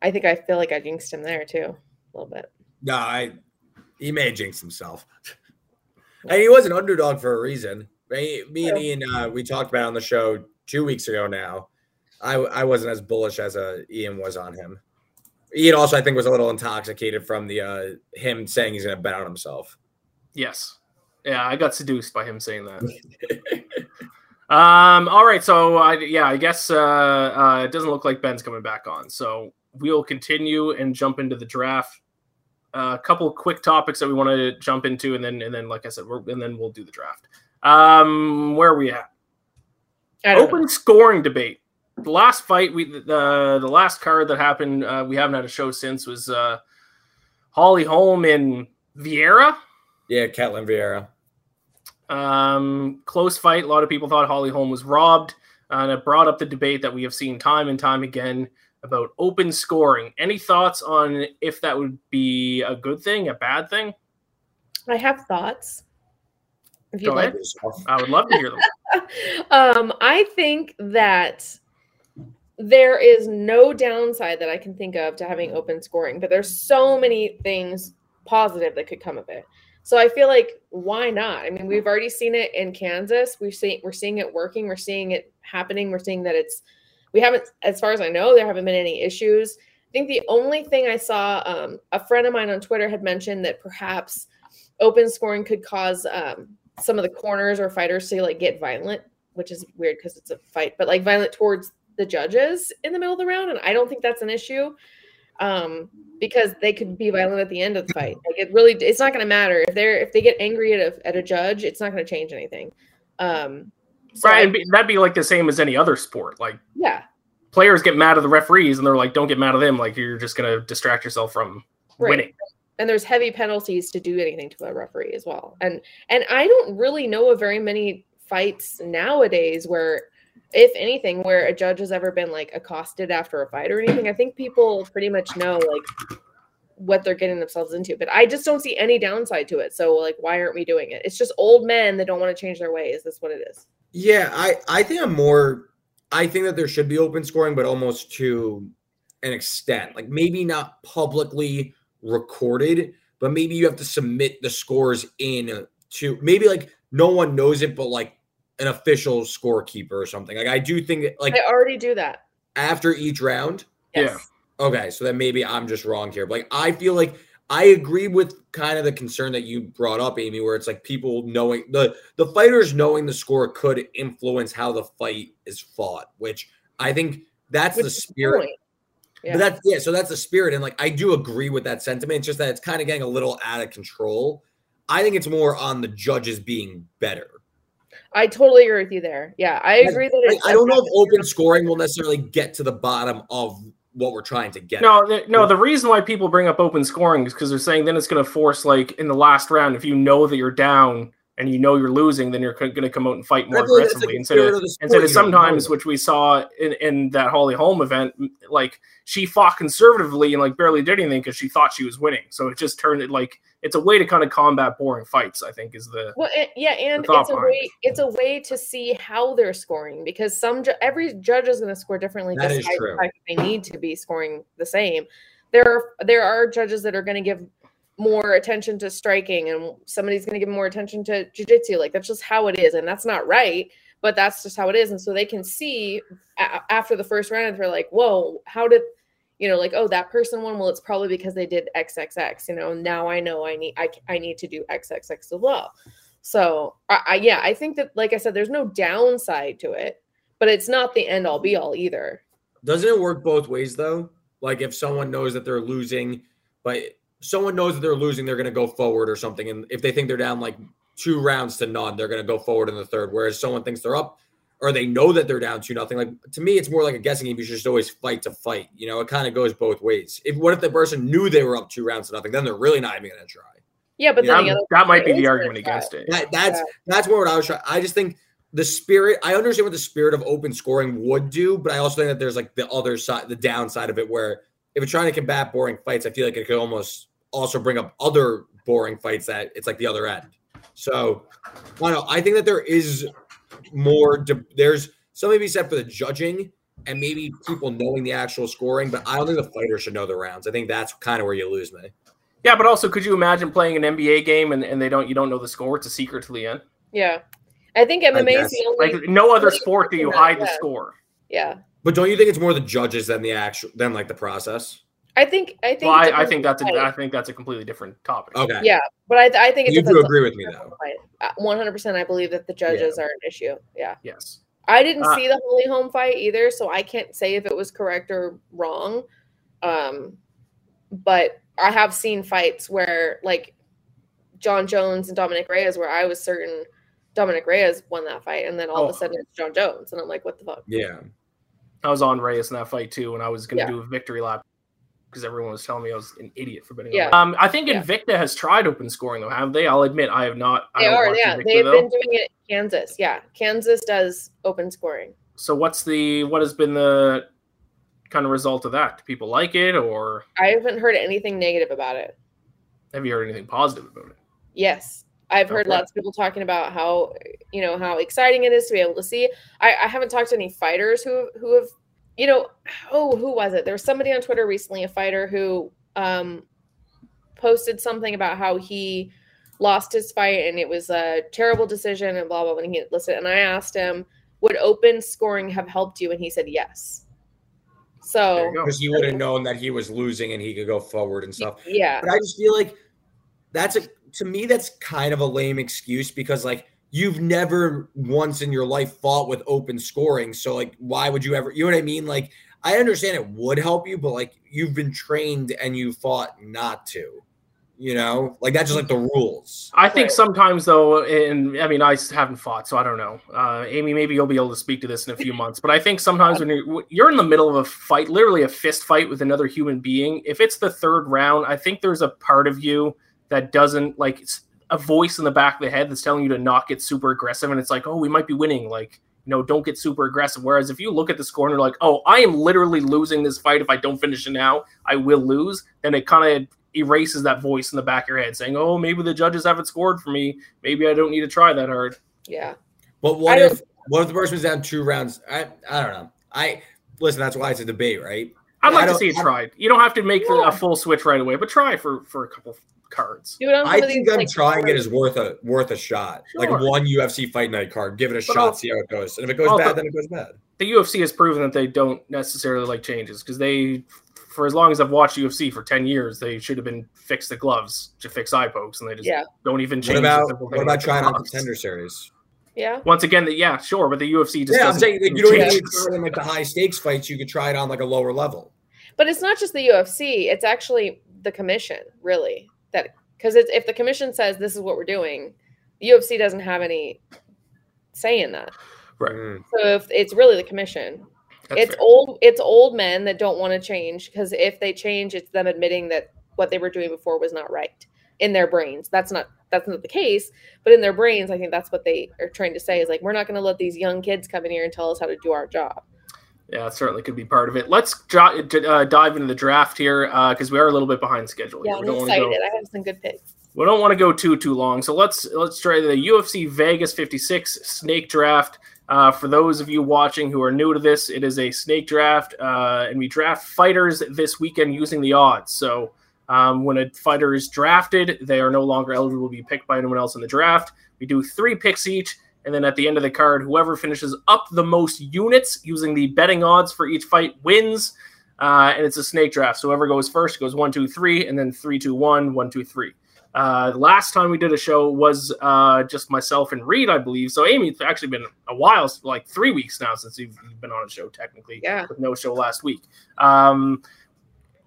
S4: i think i feel like i jinxed him there too a little bit.
S5: No i he may jinx himself. And he was an underdog for a reason. Me and ian uh, we talked about on the show two weeks ago now. I i wasn't as bullish as uh, ian was on him Ian also, I think, was a little intoxicated from the uh, him saying he's going to bet on himself.
S3: Yes, yeah, I got seduced by him saying that. um, all right, so I yeah, I guess uh, uh, it doesn't look like Ben's coming back on, so we'll continue and jump into the draft. A uh, couple quick topics that we want to jump into, and then and then, like I said, we're, and then we'll do the draft. Um, where are we at? Open know. scoring debate the last fight we the the last card that happened uh, we haven't had a show since was uh, Holly Holm and Vieira.
S5: Yeah, Ketlen Vieira.
S3: Um, close fight. A lot of people thought Holly Holm was robbed, and it brought up the debate that we have seen time and time again about open scoring. Any thoughts on if that would be a good thing, a bad thing?
S4: I have thoughts. If
S3: Go
S4: you'd like.
S3: ahead. I would love to hear them.
S4: um, I think that there is no downside that I can think of to having open scoring, but there's so many things positive that could come of it. So I feel like why not? I mean, we've already seen it in Kansas. We've seen we're seeing it working. We're seeing it happening. We're seeing that it's we haven't, as far as I know, there haven't been any issues. I think the only thing I saw, um, a friend of mine on Twitter had mentioned that perhaps open scoring could cause um, some of the corners or fighters to like get violent, which is weird because it's a fight, but like violent towards the judges in the middle of the round. And I don't think that's an issue um, because they could be violent at the end of the fight. Like it really, it's not going to matter if they're if they get angry at a at a judge, it's not going to change anything. Um, so
S3: right, and that'd be like the same as any other sport. Like
S4: yeah,
S3: players get mad at the referees, and they're like, "Don't get mad at them." Like you're just gonna distract yourself from
S4: Right.
S3: winning.
S4: and there's heavy penalties to do anything to a referee as well. And and I don't really know of very many fights nowadays where if anything where a judge has ever been like accosted after a fight or anything. I think people pretty much know like what they're getting themselves into, but I just don't see any downside to it. So like why aren't we doing it? It's just old men that don't want to change their ways. That's what it is.
S5: Yeah, I I think I'm more. I think that there should be open scoring, but almost to an extent. Like maybe not publicly recorded, but maybe you have to submit the scores in to maybe like no one knows it, but like an official scorekeeper or something. Like I do think that, like
S4: I already do that.
S5: after each round.
S3: Yeah.
S5: Okay, so then maybe I'm just wrong here. But like I feel like I agree with kind of the concern that you brought up, Amy, where it's like people knowing the the fighters knowing the score could influence how the fight is fought, which I think that's
S4: Which
S5: the spirit.
S4: point. Yeah.
S5: But that's yeah, so that's the spirit, and like I do agree with that sentiment. It's just that it's kind of getting a little out of control. I think it's more on the judges being better.
S4: I totally agree with you there. Yeah, I
S5: Like,
S4: agree that
S5: Like,
S4: it's
S5: I don't know if open scoring will necessarily get to the bottom of what we're trying to get.
S3: No, the, no. The reason why people bring up open scoring is because they're saying then it's going to force like in the last round. If you know that you're down and you know you're losing, then you're going to come out and fight more
S5: feel like that's, like,
S3: aggressively
S5: the
S3: instead of
S5: of sport,
S3: instead of
S5: you don't know.
S3: sometimes, which we saw in, in that Holly Holm event, like she fought conservatively and like barely did anything because she thought she was winning. So it just turned it like it's a way to kind of combat boring fights. I think is the
S4: Well, and, yeah, and it's a
S3: behind
S4: way it's a way to see how they're scoring because some ju- every judge is going to score differently.
S5: That is
S4: despite the
S5: true.
S4: fact that They need to be scoring the same. There are there are judges that are going to give more attention to striking, and somebody's going to give more attention to jujitsu. Like that's just how it is, and that's not right. But that's just how it is, and so they can see a- after the first round, they're like, "Whoa, how did?" You know, like, oh, that person won. Well, it's probably because they did XXX. You know, now I know I need I, I need to do XXX as well. So I, I yeah, I think that like I said, there's no downside to it, but it's not the end all be all either.
S5: Doesn't it work both ways though? Like if someone knows that they're losing, but someone knows that they're losing, they're going to go forward or something. And if they think they're down like two rounds to none, they're going to go forward in the third. Whereas someone thinks they're up or they know that they're down two nothing. Like to me, it's more like a guessing game. You should just always fight to fight. You know, it kind of goes both ways. If what if the person knew they were up two rounds to nothing, then they're really not even going to try.
S4: Yeah, but
S5: Yeah,
S4: then
S3: that, that might be the argument
S4: try.
S3: against it.
S5: That, that's
S4: Yeah.
S5: that's more what I was trying. I just think the spirit. I understand what the spirit of open scoring would do, but I also think that there's like the other side, the downside of it, where if you're trying to combat boring fights, I feel like it could almost also bring up other boring fights that it's like the other end. So I don't know. I think that there is more. De- there's something to be said for the judging and maybe people knowing the actual scoring, but I don't think the fighter should know the rounds. I think that's kind of where you lose me.
S3: Yeah, but also, could you imagine playing an NBA game and, and they don't you don't know the score? It's a secret to the end.
S4: Yeah. I think MMA is
S5: guess.
S4: the only
S3: Like no other
S4: What do you
S3: sport do you
S4: of that?
S3: hide the score.
S4: yeah.
S5: But don't you think it's more the judges than the actual than like the process?
S4: I think I think
S3: Well, I, I think that's
S4: the
S3: a. I think that's a completely different topic.
S5: Okay.
S4: Yeah, but I, I think it
S5: You do agree with me though.
S4: Uh, One hundred percent, I believe that the judges are an issue. Yeah,
S3: Yes.
S4: I didn't
S3: Uh,
S4: see the Holly Holm fight either, so I can't say if it was correct or wrong. Um, but I have seen fights where like Jon Jones and Dominick Reyes, where I was certain Dominick Reyes won that fight, and then all of
S3: Oh.
S4: a sudden it's Jon Jones, and I'm like, what the fuck?
S5: Yeah.
S3: I was on Reyes in that fight too, and I was going to
S4: Yeah.
S3: do a victory lap. Because everyone was telling me I was an idiot for betting.
S4: Yeah.
S3: it. Um, I think
S4: Yeah.
S3: Invicta has tried open scoring though, have they? I'll admit I have not. I
S4: They are, yeah.
S3: Invicta,
S4: They've
S3: though.
S4: been doing it in Kansas. Yeah. Kansas does open scoring.
S3: So what's the what has been the kind of result of that? Do people like it, or
S4: I haven't heard anything negative about it.
S3: have you heard anything positive about it?
S4: Yes. I've heard
S3: Okay.
S4: lots of people talking about how you know how exciting it is to be able to see. I, I haven't talked to any fighters who who have you know oh who was it? There was somebody on Twitter recently, a fighter who um posted something about how he lost his fight and it was a terrible decision and blah blah blah. And he listed and I asked him, would open scoring have helped you? And he said yes.
S3: There
S4: So
S3: you go.
S5: because he would have known that he was losing and he could go forward and stuff.
S4: yeah,
S5: But I just feel like that's a to me that's kind of a lame excuse because like you've never once in your life fought with open scoring. So like why would you ever you know what I mean? Like I understand it would help you, but like you've been trained and you fought not to. You know, like that's just like the rules.
S3: I think
S4: Right.
S3: sometimes though, and I mean, I haven't fought, so I don't know. Uh, Amy, maybe you'll be able to speak to this in a few months. But I think sometimes when you're you're in the middle of a fight, literally a fist fight with another human being, if it's the third round, I think there's a part of you that doesn't like it's a voice in the back of the head that's telling you to not get super aggressive, and it's like, oh, we might be winning, like. You know, don't get super aggressive. Whereas if you look at the score and you're like, "Oh, I am literally losing this fight. If I don't finish it now, I will lose," then it kind of erases that voice in the back of your head saying, "Oh, maybe the judges haven't scored for me. Maybe I don't need to try that hard."
S4: yeah.
S5: But what
S4: I
S5: if what if the person was down two rounds? I I don't know. I listen. That's why it's a debate, right?
S3: I'd like to see it tried. You don't have to make
S4: Yeah.
S3: a full switch right away, but try for for a couple cards.
S4: Do it on some
S5: I think
S4: these,
S5: I'm
S4: like,
S5: trying it is worth a worth a shot. Like one UFC fight night card, give it a
S3: But
S5: shot,
S3: I'll-
S5: see how it goes. And if it goes
S3: I'll-
S5: bad, then it goes bad.
S3: The UFC has proven that they don't necessarily like changes because they, for as long as I've watched UFC for ten years, they should have been fix the gloves to fix eye pokes, and they just
S4: Yeah.
S3: don't even change.
S5: What about what about trying on
S3: gloves.
S5: contender series?
S4: Yeah.
S3: Once again, the, yeah, sure, but the UFC just
S5: Yeah, I'm
S3: doesn't
S5: saying like, you don't even
S3: change.
S5: need to try in like the high stakes fights. You could try it on like a lower level.
S4: But it's not just the UFC, it's actually the commission, really. That because it's if the commission says this is what we're doing, the UFC doesn't have any say in that.
S3: Right.
S5: Mm.
S4: So if it's really the commission.
S3: That's
S4: it's
S3: fair.
S4: old it's old men that don't want to change because if they change, it's them admitting that what they were doing before was not right in their brains. That's not that's not the case, but in their brains, I think that's what they are trying to say is like we're not going to let these young kids come in here and tell us how to do our job.
S3: Yeah, it certainly could be part of it. Let's jo- uh, dive into the draft here because we are a little bit behind schedule.
S4: Yeah. I'm
S3: We don't wanna
S4: excited.
S3: go-
S4: I have some good picks.
S3: we don't want to go too too long so let's let's try the ufc vegas 56 snake draft uh, for those of you watching who are new to this it is a snake draft uh, and we draft fighters this weekend using the odds so um, when a fighter is drafted they are no longer eligible to be picked by anyone else in the draft we do three picks each and then at the end of the card whoever finishes up the most units using the betting odds for each fight wins uh, and it's a snake draft so whoever goes first goes one two three and then three two one one two three uh, the last time we did a show was uh, just myself and Reed, I believe. So, Amy, it's actually been a while, like three weeks now since you've you've been on a show, technically,
S4: Yeah.
S3: with no show last week. Um,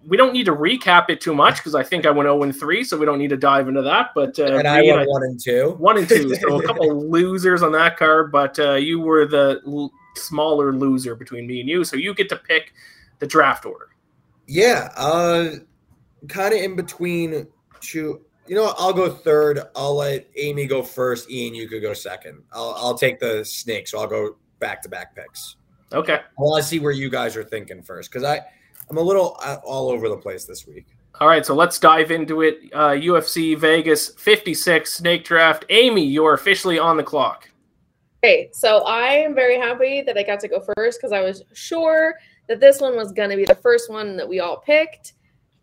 S3: we don't need to recap it too much because I think I went 0 and 3, so we don't need to dive into that. But uh,
S5: And I went one and two.
S3: one and two, so a couple losers on that card, but uh, you were the l- smaller loser between me and you, so you get to pick the draft order.
S5: Yeah, uh, kind of in between two. You know, I'll go third. I'll let Amy go first. Ian, you could go second. I'll I'll take the snake, so I'll go back to back picks.
S3: Okay.
S5: Well, I see where you guys are thinking first because I I'm a little uh, all over the place this week.
S3: All right, so let's dive into it. Uh, UFC Vegas 56 Snake Draft. Amy, you are officially on the clock.
S4: Okay, so I am very happy that I got to go first because I was sure that this one was going to be the first one that we all picked.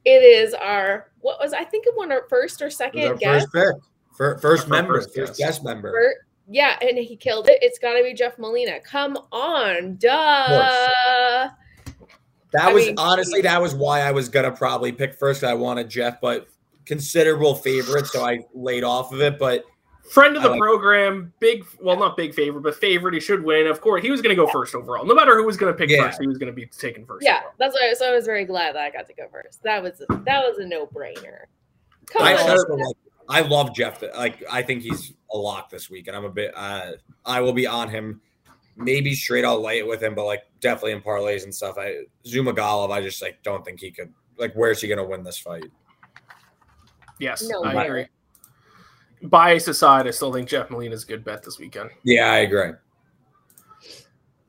S4: It is our what was I think it won our first or second
S5: our
S4: guess.
S5: first pick, Fir- first
S3: Our
S5: member,
S3: first
S5: first,
S3: guess.
S5: guest member.
S4: Fir- yeah, and he killed it. It's got to be Jeff Molina. Come on, duh.
S5: That
S4: I
S5: was
S4: mean-
S5: honestly that was why I was gonna probably pick first. I wanted Jeff, but considerable favorite, so I laid off of it. But
S3: Friend of the
S5: like-
S3: program, big, well, not big favorite, but favorite. He should win. Of course, he was going to go first overall. No matter who was going to pick
S5: Yeah.
S3: first, he was going to be taken first.
S4: Yeah,
S3: overall.
S4: that's why. So I was very glad that I got to go first. That was that was a no brainer.
S5: I like I love Jeff. Like I think he's a lock this week, and I'm a bit. Uh, I will be on him. Maybe straight. I'll lay with him, but like definitely in parlays and stuff. I Zhumagulov, I just like don't think he could like where's he gonna win this fight?
S3: Yes,
S4: No
S3: I
S4: way.
S3: agree. Bias aside, I still think Jeff Molina is a good bet this weekend.
S5: Yeah, I agree.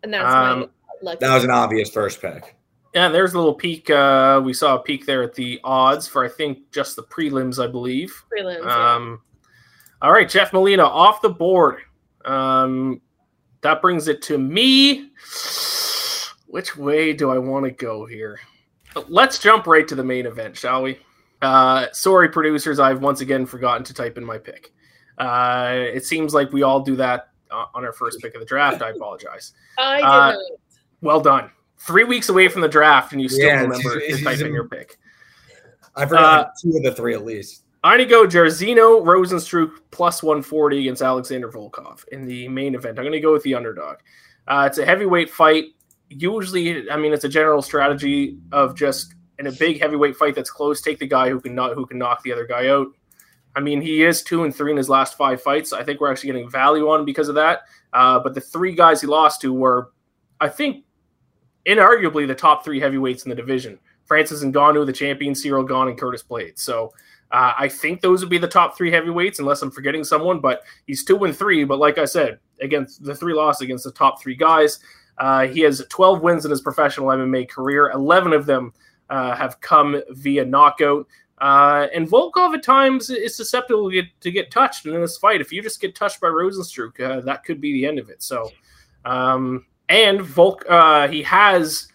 S4: And that's
S3: Um,
S4: my.
S5: That was an obvious first pick.
S3: Yeah, there's a little peek. Uh, we saw a peek there at the odds for I think just the prelims, I believe.
S4: prelims. yeah.
S3: Um, all right, Jeff Molina off the board. Um, that brings it to me. Which way do I want to go here? Let's jump right to the main event, shall we? Uh, sorry, producers, I've once again forgotten to type in my pick. Uh, it seems like we all do that uh, on our first pick of the draft. I apologize.
S4: I did
S3: uh,
S4: not.
S3: Well done. Three weeks away from the draft, and you still
S5: Yeah,
S3: remember to type in your pick.
S5: I forgot
S3: Uh,
S5: two of the three at least.
S3: I'm going to go Jairzinho Rozenstruik plus 140 against Alexander Volkov in the main event. I'm going to go with the underdog. Uh, it's a heavyweight fight. Usually, I mean, it's a general strategy of just in a big heavyweight fight that's close, take the guy who can not who can knock the other guy out. I mean, he is two and three in his last five fights. I think we're actually getting value on him because of that. Uh, but the three guys he lost to were, I think, inarguably the top three heavyweights in the division. Francis Ngannou, the champion, Ciryl Gane, and Curtis Blaydes. So uh, I think those would be the top three heavyweights, unless I'm forgetting someone. But he's two and three. But like I said, against the three losses against the top three guys, uh, he has 12 wins in his professional MMA career. 11 of them uh, have come via knockout. Uh, and Volkov at times is susceptible to get, to get touched And in this fight. If you just get touched by Rozenstruik, uh, that could be the end of it. So, um, and Volk, uh, he has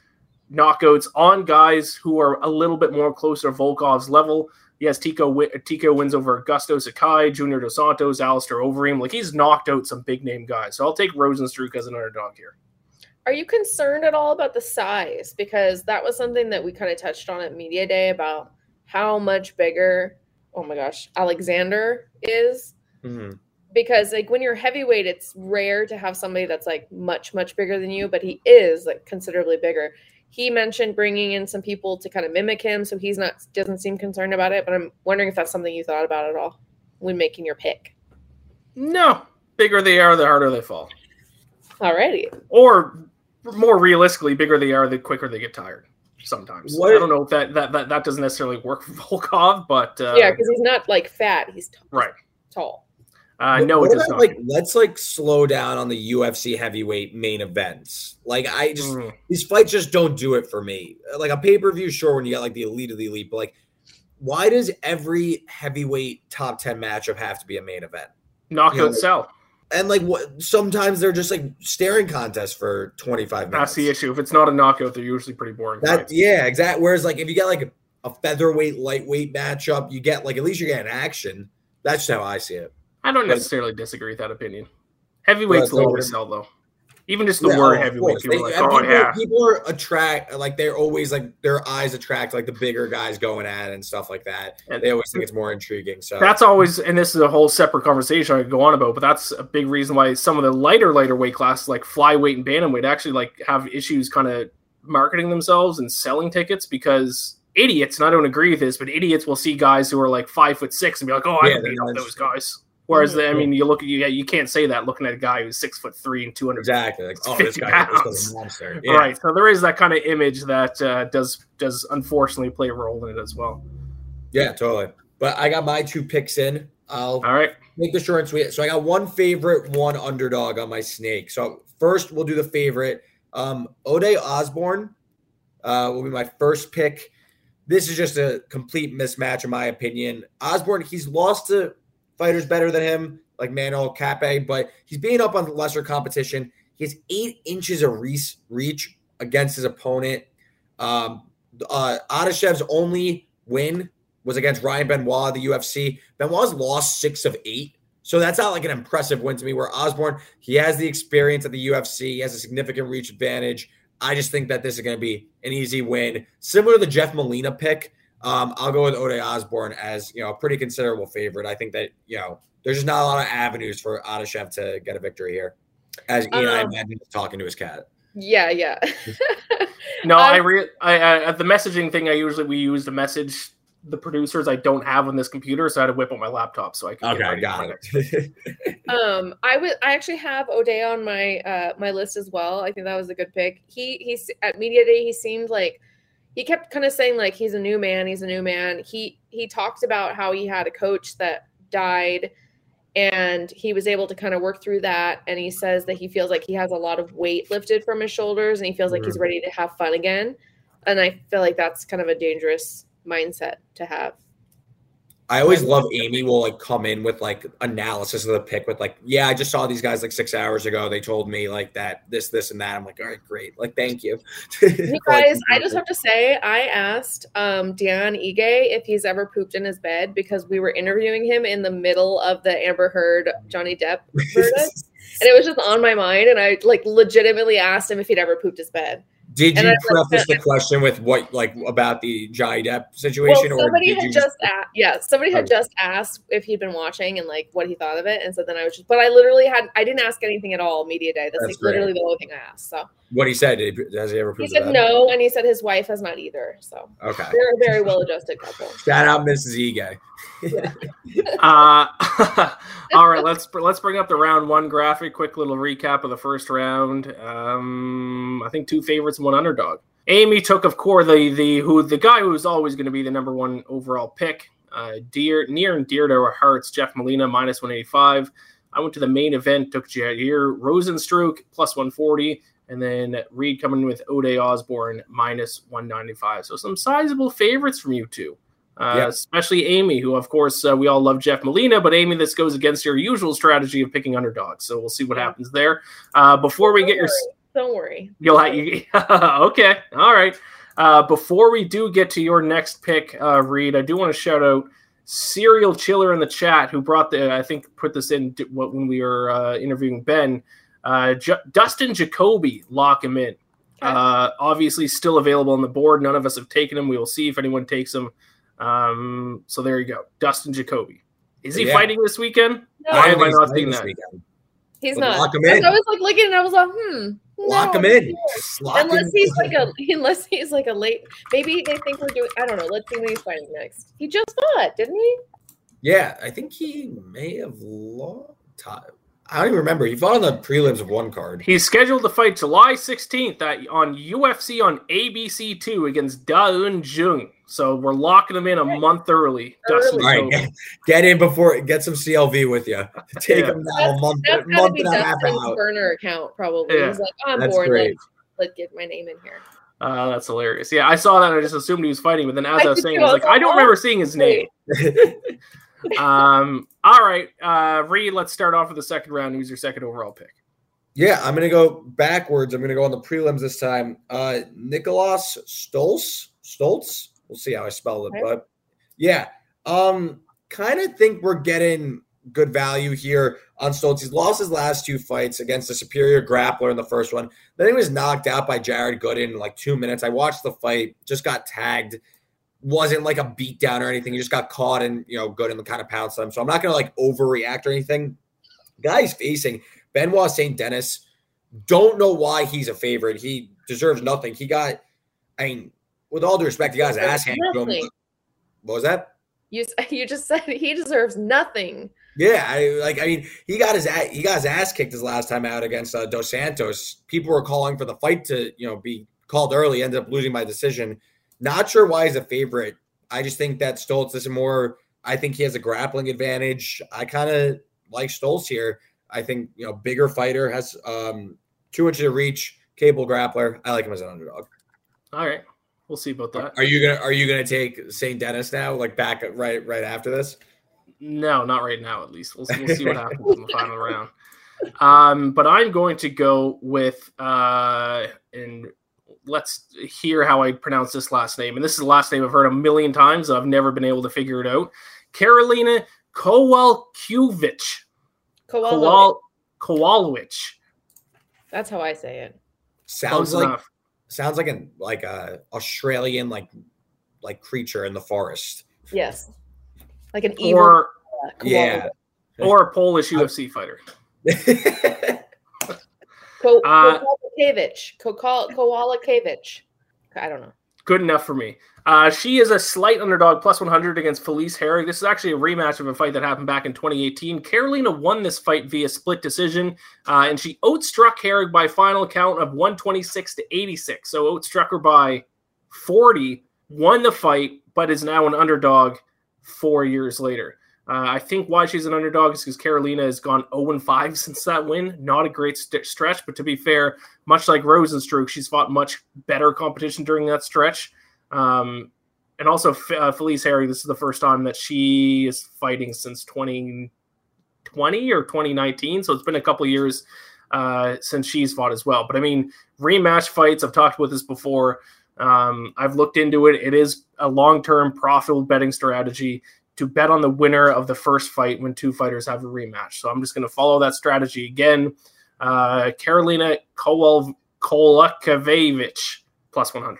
S3: knockouts on guys who are a little bit more closer to Volkov's level. He has Tico, Tico wins over Augusto Sakai, Junior Dos Santos, Alistair Overeem. Like he's knocked out some big name guys. So I'll take Rozenstruik as an underdog here.
S4: Are you concerned at all about the size? Because that was something that we kind of touched on at Media Day about how much bigger, oh my gosh, Alexander is.
S5: Mhm.
S4: Because like when you're heavyweight, it's rare to have somebody that's like much, much bigger than you, but he is like considerably bigger. He mentioned bringing in some people to kind of mimic him, so he's not doesn't seem concerned about it. But I'm wondering if that's something you thought about at all when making your pick.
S3: No, bigger they are, the harder they fall.
S4: Alrighty.
S3: Or more realistically, bigger they are, the quicker they get tired. Sometimes
S5: What-
S3: I don't know if that, that that that doesn't necessarily work for Volkov, but uh,
S4: yeah, because he's not like fat; he's t-
S3: right.
S4: tall.
S3: Uh, no, it does not.
S5: Like, let's like slow down on the UFC heavyweight main events. Like, I just
S3: Mm.
S5: these fights just don't do it for me. Like a pay per view, sure, when you got like the elite of the elite, but like, why does every heavyweight top ten matchup have to be a main event?
S3: knockout
S5: yeah.
S3: sell.
S5: And like, what? Sometimes they're just like staring contests for twenty five minutes.
S3: That's the issue. If it's not a knockout, they're usually pretty boring.
S5: That
S3: fights.
S5: yeah, exactly. Whereas like if you get like a featherweight lightweight matchup, you get like at least you're getting action. That's just how I see it.
S3: I don't
S5: But-
S3: necessarily disagree with that opinion. Heavyweight's
S5: Well,
S3: low to sell though. Even just the
S5: Yeah,
S3: word
S5: oh,
S3: heavyweight, people are
S5: They-
S3: like, oh
S5: people,
S3: yeah.
S5: people are attract like they're always like their eyes attract like the bigger guys going at it and stuff like that.
S3: And-
S5: They always think it's more intriguing. So
S3: That's always, and this is a whole separate conversation I could go on about, but that's a big reason why some of the lighter, lighter weight classes like flyweight and bantamweight actually like have issues kind of marketing themselves and selling tickets because idiots, and I don't agree with this, but idiots will see guys who are like five foot six and be like, oh, I
S5: Yeah,
S3: can
S5: they're
S3: beat
S5: not
S3: up those guys. Whereas,
S4: Mhm.
S3: I mean, you look at you, you can't say that looking at a guy who's six foot three and two hundred
S5: exactly like oh this guy this guy's a monster. Yeah.
S3: Right. So there is that kind of image that uh, does does unfortunately play a role in it as well.
S5: Yeah, totally. But I got my two picks in. I'll
S3: All right.
S5: make the short and sweet. So I got one favorite, one underdog on my snake. So first we'll do the favorite. Um, Ode Osborne uh, will be my first pick. This is just a complete mismatch in my opinion. Osborne, he's lost to fighters better than him, like Manel Kape, but he's being up on lesser competition. He has eight inches of reach, against his opponent. Um, uh, Adashev's only win was against Ryan Benoit, the UFC. Benoit's lost six of eight. So that's not like an impressive win to me. Where Osborne, he has the experience at the UFC, he has a significant reach advantage. I just think that this is going to be an easy win, similar to the Jeff Molina pick. Um, I'll go with Ode Osborne as you know a pretty considerable favorite. I think that you know there's just not a lot of avenues for Adashev to get a victory here. As Ian, I
S4: Um,
S5: imagine, is talking to his cat.
S4: Yeah, yeah.
S3: No,
S4: Um,
S3: I re I, I the messaging thing. I usually we use to message the producers. I don't have on this computer, so I had to whip up my laptop so I can. get
S5: Okay,
S3: ready
S5: got
S3: for
S5: it.
S4: um, I would. I actually have Ode on my uh my list as well. I think that was a good pick. He he's at media day. He seemed like he kept kind of saying like he's a new man, he's a new man. He he talked about how he had a coach that died and he was able to kind of work through that. And he says that he feels like he has a lot of weight lifted from his shoulders and he feels like he's ready to have fun again. And i feel like that's kind of a dangerous mindset to have
S5: I always love Amy will like come in with like analysis of the pick with like, yeah, I just saw these guys like six hours ago. They told me like that, this, this, and that. I'm like, all right, great. Like, thank you.
S4: You guys, I just have to say, I asked um Dion Ige if he's ever pooped in his bed because we were interviewing him in the middle of the Amber Heard Johnny Depp verdict. and it was just on my mind. And I like legitimately asked him if he'd ever pooped his bed.
S5: Did
S4: And
S5: you preface the question with what like about the Johnny Depp situation,
S4: Well,
S5: or
S4: somebody had just, asked, yeah, somebody had
S5: Oh.
S4: just asked if he'd been watching and like what he thought of it, and so then I was just, but I literally had, I didn't ask anything at all media day. That's,
S5: That's
S4: like
S5: great.
S4: literally the only thing I asked. So
S5: what he said? Did, has he ever?
S4: he said
S5: in
S4: no, and he said his wife has not either. So
S5: Okay.
S4: they're a very well-adjusted couple.
S5: Shout out Mrs. Ige.
S3: Uh, all right, let's let's bring up the round one graphic. Quick little recap of the first round. Um, I think two favorites one underdog. Amy took, of course, the the who the guy who was always going to be the number one overall pick. Uh, dear, near and dear to our hearts, Jeff Molina minus one eighty five. I went to the main event, took Jair Rozenstruik plus one forty, and then Reed coming with Ode Osborne minus one ninety five. So some sizable favorites from you two uh,
S5: Yeah.
S3: especially Amy, who, of course, uh, we all love Jeff Molina, but Amy, this goes against your usual strategy of picking underdogs. So we'll see what happens there. Uh, before we get your,
S4: Don't worry.
S3: you'll have you, okay, all right. Uh, before we do get to your next pick, uh, Reed, I do want to shout out Serial Chiller in the chat who brought the, I think, put this in what- when we were uh, interviewing Ben. Uh, Ju- Dustin Jacoby, lock him in. Uh, obviously, still available on the board. None of us have taken him. We will see if anyone takes him. Um, so there you go, Dustin Jacoby. Is he
S5: Yeah.
S3: fighting this weekend?
S4: No,
S3: Why
S5: I
S3: am I
S5: he's
S3: not
S5: playing
S3: seeing that?
S5: weekend.
S4: he's
S5: Well,
S4: not.
S5: lock him in.
S4: I was like looking, and I was like, hmm.
S5: Lock
S4: no,
S5: him in. Lock
S4: Unless
S5: him
S4: he's
S5: in.
S4: like a, unless he's like a late. Maybe they think we're doing. I don't know. Let's see what he's fighting next. He just fought, didn't he?
S5: Yeah, I think he may have lost. I don't even remember. He fought on the prelims of one card.
S3: He's scheduled to fight July 16th at, on UFC on ABC 2 against Da Un Jung. So we're locking him in a month early. Dustin
S5: All right,
S3: Jacoby.
S5: get, get in before get some CLV with you. Take
S3: Yeah.
S5: him now a month,
S4: That's gotta
S5: month
S4: be
S5: and a half
S4: Dustin's
S5: out.
S4: burner account, probably.
S3: Yeah.
S4: He's like, I'm
S5: That's
S4: bored.
S5: great.
S4: Let's, let's get my name in here.
S3: Uh, that's hilarious. Yeah, I saw that. and I just assumed he was fighting, but then as I,
S4: I
S3: was saying. I was like, I don't remember seeing his name.
S4: Wait.
S3: um, all right, uh, Reed, let's start off with the second round. Who's your second overall pick?
S5: Yeah, I'm gonna go backwards. I'm gonna go on the prelims this time. Uh Nicholas Stoltz. Stoltz. We'll see how I spell it,
S4: Okay.
S5: but yeah. Um, kind of think we're getting good value here on Stoltz. He's lost his last two fights against a superior grappler in the first one. Then he was knocked out by Jared Gooden in like two minutes. I watched the fight, just got tagged. Wasn't like a beatdown or anything. He just got caught and you know good Gooden kind of pounced on him. So I'm not gonna like overreact or anything. Guy's facing Benoit Saint Denis. Don't know why he's a favorite. He deserves nothing. He got, I mean, with all due respect, he got his ass handed to him. What was that?
S4: You you just said he deserves nothing.
S5: Yeah, I like. I mean, he got his a- he got his ass kicked his last time out against uh, Dos Santos. People were calling for the fight to you know be called early. Ended up losing by decision. Not sure why he's a favorite. I just think that Stoltz is more. I think he has a grappling advantage. I kind of like Stoltz here. I think you know bigger fighter has um two inches of reach, cable grappler. I like him as an underdog.
S3: All right, we'll see about that.
S5: Are you gonna Are you gonna take Saint Denis now? Like back right right after this?
S3: No, not right now. At least we'll, we'll see what happens in the final round. Um, but I'm going to go with uh, and let's hear how I pronounce this last name. And this is the last name I've heard a million times. I've never been able to figure it out. Carolina Kowalkiewicz. Kowal Kowalowicz.
S4: That's how I say it.
S5: Sounds
S3: Close
S5: like
S3: enough.
S5: sounds like an like a Australian like like creature in the forest.
S4: Yes. Like an evil.
S3: Or
S4: uh.
S5: Yeah.
S3: or a Polish UFC fighter.
S4: Ko-
S3: Uh,
S4: Kowalkiewicz. I don't know.
S3: Good enough for me. Uh, she is a slight underdog, plus 100 against Felice Herrig. This is actually a rematch of a fight that happened back in 2018. Carolina won this fight via split decision, uh, and she outstruck Herrig by final count of 126 to 86. So outstruck her by 40, won the fight, but is now an underdog four years later. Uh, I think why she's an underdog is because Carolina has gone 0 5 since that win. Not a great st- stretch, but to be fair, much like Rozenstruik, she's fought much better competition during that stretch. Um, and also, uh, Felice Herrig, this is the first time that she is fighting since 2020 or 2019. So it's been a couple years uh, since she's fought as well. But I mean, rematch fights, I've talked about this before. Um, I've looked into it. It is a long term profitable betting strategy to bet on the winner of the first fight when two fighters have a rematch. So I'm just going to follow that strategy again. Uh, Karolina Kowal Kolakavevich plus 100.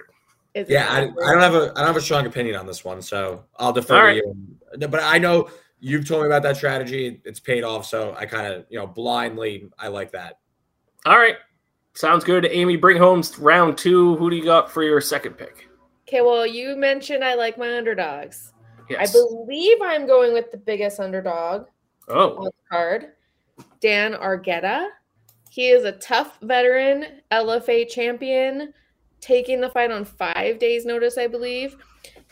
S4: Is
S5: Yeah, I, I don't have a I don't have a strong opinion on this one, so I'll defer
S3: All
S5: to
S3: right.
S5: you. But I know you've told me about that strategy. It's paid off, so I kind of you know blindly I like that.
S3: All right. Sounds good. Amy, bring home round two. Who do you got for your second pick?
S4: Okay, well, you mentioned I like my underdogs.
S3: Yes.
S4: I believe I'm going with the biggest underdog oh. on
S3: oh,
S4: the card, Dan Argueta. He is a tough veteran, LFA champion, taking the fight on five days' notice, I believe.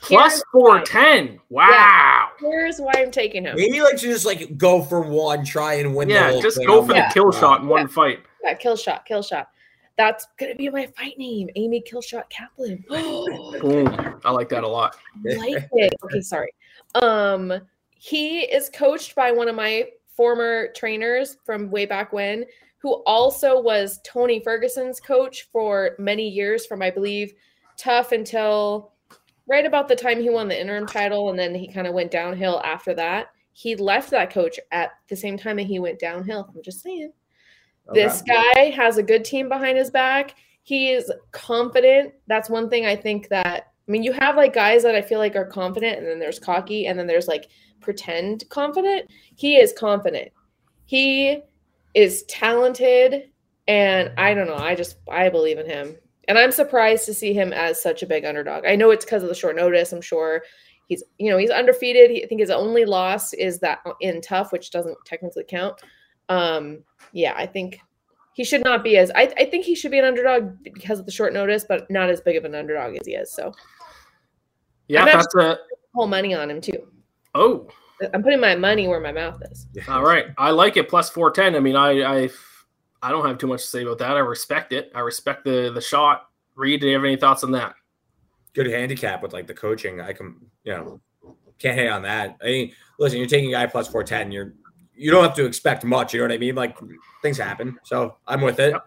S4: Here's
S3: 410. Wow.
S4: Here's why I'm taking him.
S5: Maybe like to just like go for one, try and win. the
S3: Yeah,
S5: whole
S3: just
S5: thing.
S3: go for
S4: Yeah.
S3: the kill shot in one fight.
S4: Yeah, kill shot, kill shot. That's gonna be my fight name, Amy Killshot Kaplan.
S3: Boom. I like that a lot.
S4: like it. Okay, sorry. Um, he is coached by one of my former trainers from way back when, who also was Tony Ferguson's coach for many years, from I believe TUF until right about the time he won the interim title, and then he kind of went downhill after that. He left that coach at the same time that he went downhill. I'm just saying. This guy has a good team behind his back. He is confident. That's one thing I think that I mean, you have like guys that I feel like are confident, and then there's cocky, and then there's like pretend confident. He is confident. He is talented, and I don't know. I just I believe in him, and I'm surprised to see him as such a big underdog. I know it's because of the short notice. I'm sure he's you know he's undefeated. He, I think his only loss is that in TUF, which doesn't technically count. Um, yeah, I think he should not be as I, I think he should be an underdog because of the short notice, but not as big of an underdog as he is. So
S3: Yeah,
S4: I'm
S3: that's a.
S4: whole money on him too.
S3: Oh,
S4: I'm putting my money where my mouth is.
S3: all right. I like it. Plus 410. I mean, I, I, I don't have too much to say about that. I respect it. I respect the the shot. Reed, do you have any thoughts on that?
S5: good handicap with like the coaching. I can, you know, can't hate on that. I mean, listen, you're taking a guy plus four ten. You're you don't have to expect much. You know what I mean? Like things happen. So I'm with it.
S3: Yep.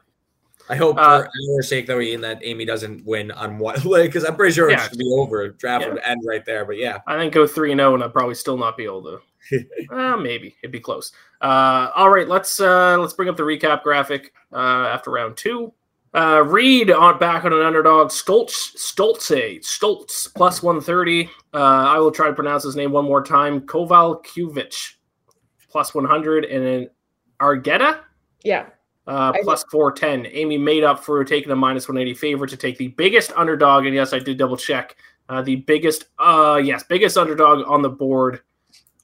S5: I hope
S3: Uh,
S5: for our sake though, Ian, that Amy doesn't win on one because I'm pretty sure
S3: Yeah.
S5: it should be over. Draft
S3: Yeah.
S5: would end right there. But yeah,
S3: I think go three and zero, and I'd probably still not be able to. uh, maybe it'd be close. Uh, all right, let's uh, let's bring up the recap graphic uh, after round two. Uh, Reed on back on an underdog. Stoltz Stoltze Stoltz plus one thirty. Uh, I will try to pronounce his name one more time. Koval Kuvich plus one hundred, and then Argueta
S4: Yeah.
S3: uh, plus 410. Amy made up for taking a minus 180 favorite to take the biggest underdog. And yes, I did double check. Uh, the biggest, uh, yes, biggest underdog on the board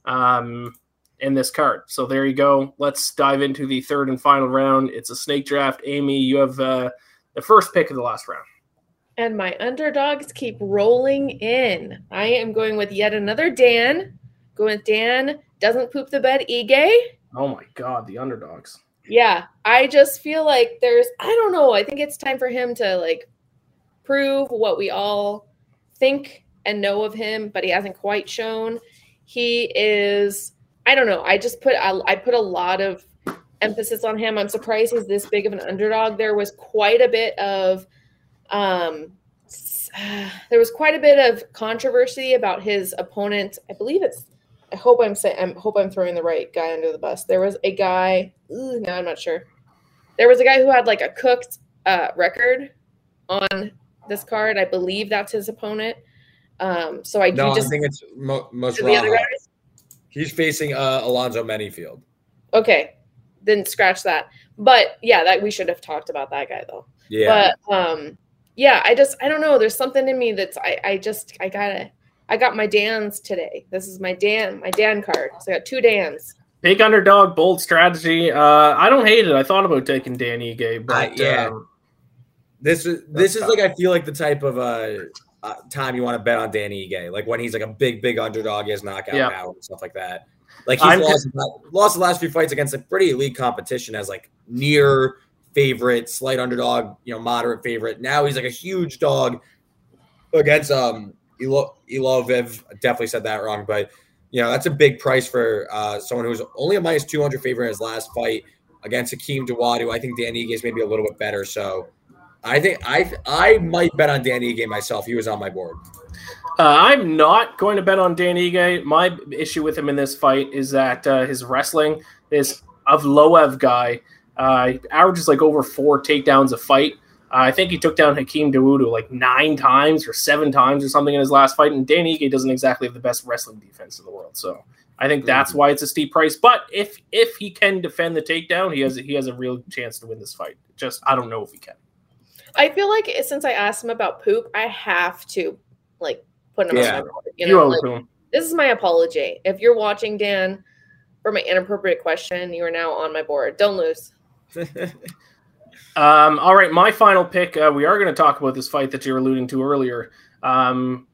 S3: um, in this card. So there you go. Let's dive into the third and final round. It's a snake draft. Amy, you have uh, the first pick of the last round.
S4: And my underdogs keep rolling in. I am going with yet another Dan. Going with Dan doesn't poop the bed. Ige.
S3: Oh my God, the underdogs.
S4: Yeah, I just feel like there's I don't know. I think it's time for him to like prove what we all think and know of him, but he hasn't quite shown. He is I don't know. I just put I, I put a lot of emphasis on him. I'm surprised he's this big of an underdog. There was quite a bit of um there was quite a bit of controversy about his opponent. I believe it's I hope I'm saying I hope I'm throwing the right guy under the bus. There was a guy. Ooh, no, I'm not sure. There was a guy who had like a cooked uh, record on this card. I believe that's his opponent. Um, so I do
S5: no,
S4: just
S5: I think it's Mo-
S4: the other
S5: He's facing uh, Alonzo Menifield.
S4: Okay, then scratch that. But yeah, that we should have talked about that guy though.
S5: Yeah,
S4: But um, yeah, I just I don't know. There's something in me that's I I just I gotta I got my Dan's today. This is my Dan my Dan card. So I got two Dan's.
S3: Big underdog, bold strategy. Uh, I don't hate it. I thought about taking Danny Ige, but
S5: I- yeah.
S3: um,
S5: this is this
S3: That's
S5: is like I feel like the type of uh uh, time you want to bet on Danny Ige, like when he's like a big, big underdog, he has knockout
S3: Yeah.
S5: power and stuff like that. Like he's
S3: I'm-
S5: lost, lost the last few fights against a pretty elite competition as like near favorite, slight underdog, you know, moderate favorite. Now he's like a huge dog against um Evloev. I definitely said that wrong, but you know that's a big price for uh, someone who's only a minus two hundred favorite in his last fight against Hakeem Dawodu. I think Danny Ige is maybe a little bit better, so. I think I I might bet on Danny Ige myself. He was on my board.
S3: Uh, I'm not going to bet on Dan Ige. My issue with him in this fight is that uh, his wrestling is of Loev guy. Uh, averages like over four takedowns a fight. Uh, I think he took down Hakeem Dawodu like nine times or seven times or something in his last fight. And Dan Ige doesn't exactly have the best wrestling defense in the world. So I think that's why it's a steep price. But if if he can defend the takedown, he has he has a real chance to win this fight. Just I don't know if he can.
S4: I feel like since I asked him about poop, I have to like put him
S5: Yeah.
S4: on. You
S3: You
S4: know,
S3: owe
S4: like,
S3: him.
S4: this is my apology. If you're watching, Dan, for my inappropriate question, you are now on my board. Don't lose.
S3: Um, all right, my final pick. Uh, we are going to talk about this fight that you were alluding to earlier. Um,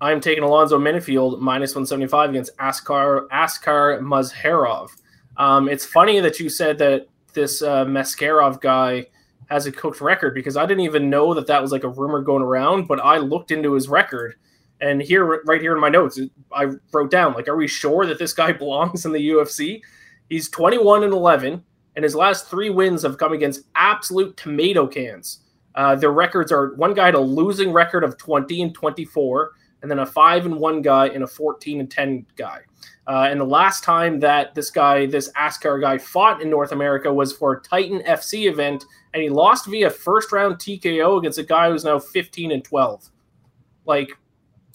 S3: I'm taking Alonzo Menifield minus 175 against Askar Askar Mozharov. Um, it's funny that you said that this uh, Maskarov guy has a cooked record because I didn't even know that that was like a rumor going around. But I looked into his record, and here, right here in my notes, I wrote down like, are we sure that this guy belongs in the UFC? He's 21 and 11 and his last three wins have come against absolute tomato cans. Uh, their records are one guy had a losing record of 20 and 24, and then a five and one guy and a 14 and 10 guy. Uh, and the last time that this guy, this Askar guy, fought in North America was for a Titan FC event, and he lost via first round TKO against a guy who's now 15 and 12. Like,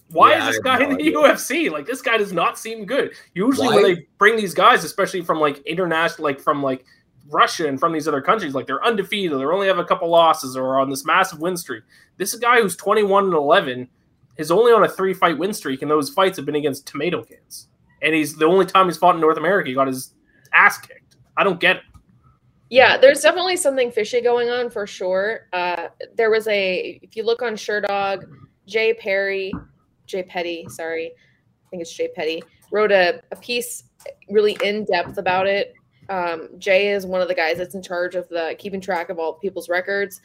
S3: why
S5: Yeah,
S3: is this guy in the
S5: idea.
S3: UFC? Like, this guy does not seem good. Usually,
S5: Why?
S3: when they bring these guys, especially from like international, like from like Russia and from these other countries, like they're undefeated, or they only have a couple losses or on this massive win streak. This guy who's 21 and 11 is only on a three fight win streak, and those fights have been against tomato cans. And he's the only time he's fought in North America, he got his ass kicked. I don't get it.
S4: Yeah, there's definitely something fishy going on for sure. Uh, there was a, if you look on Sherdog, Jay Perry, Jay Pettry, sorry, I think it's Jay Pettry, wrote a, a piece really in depth about it. Um, Jay is one of the guys that's in charge of the keeping track of all people's records.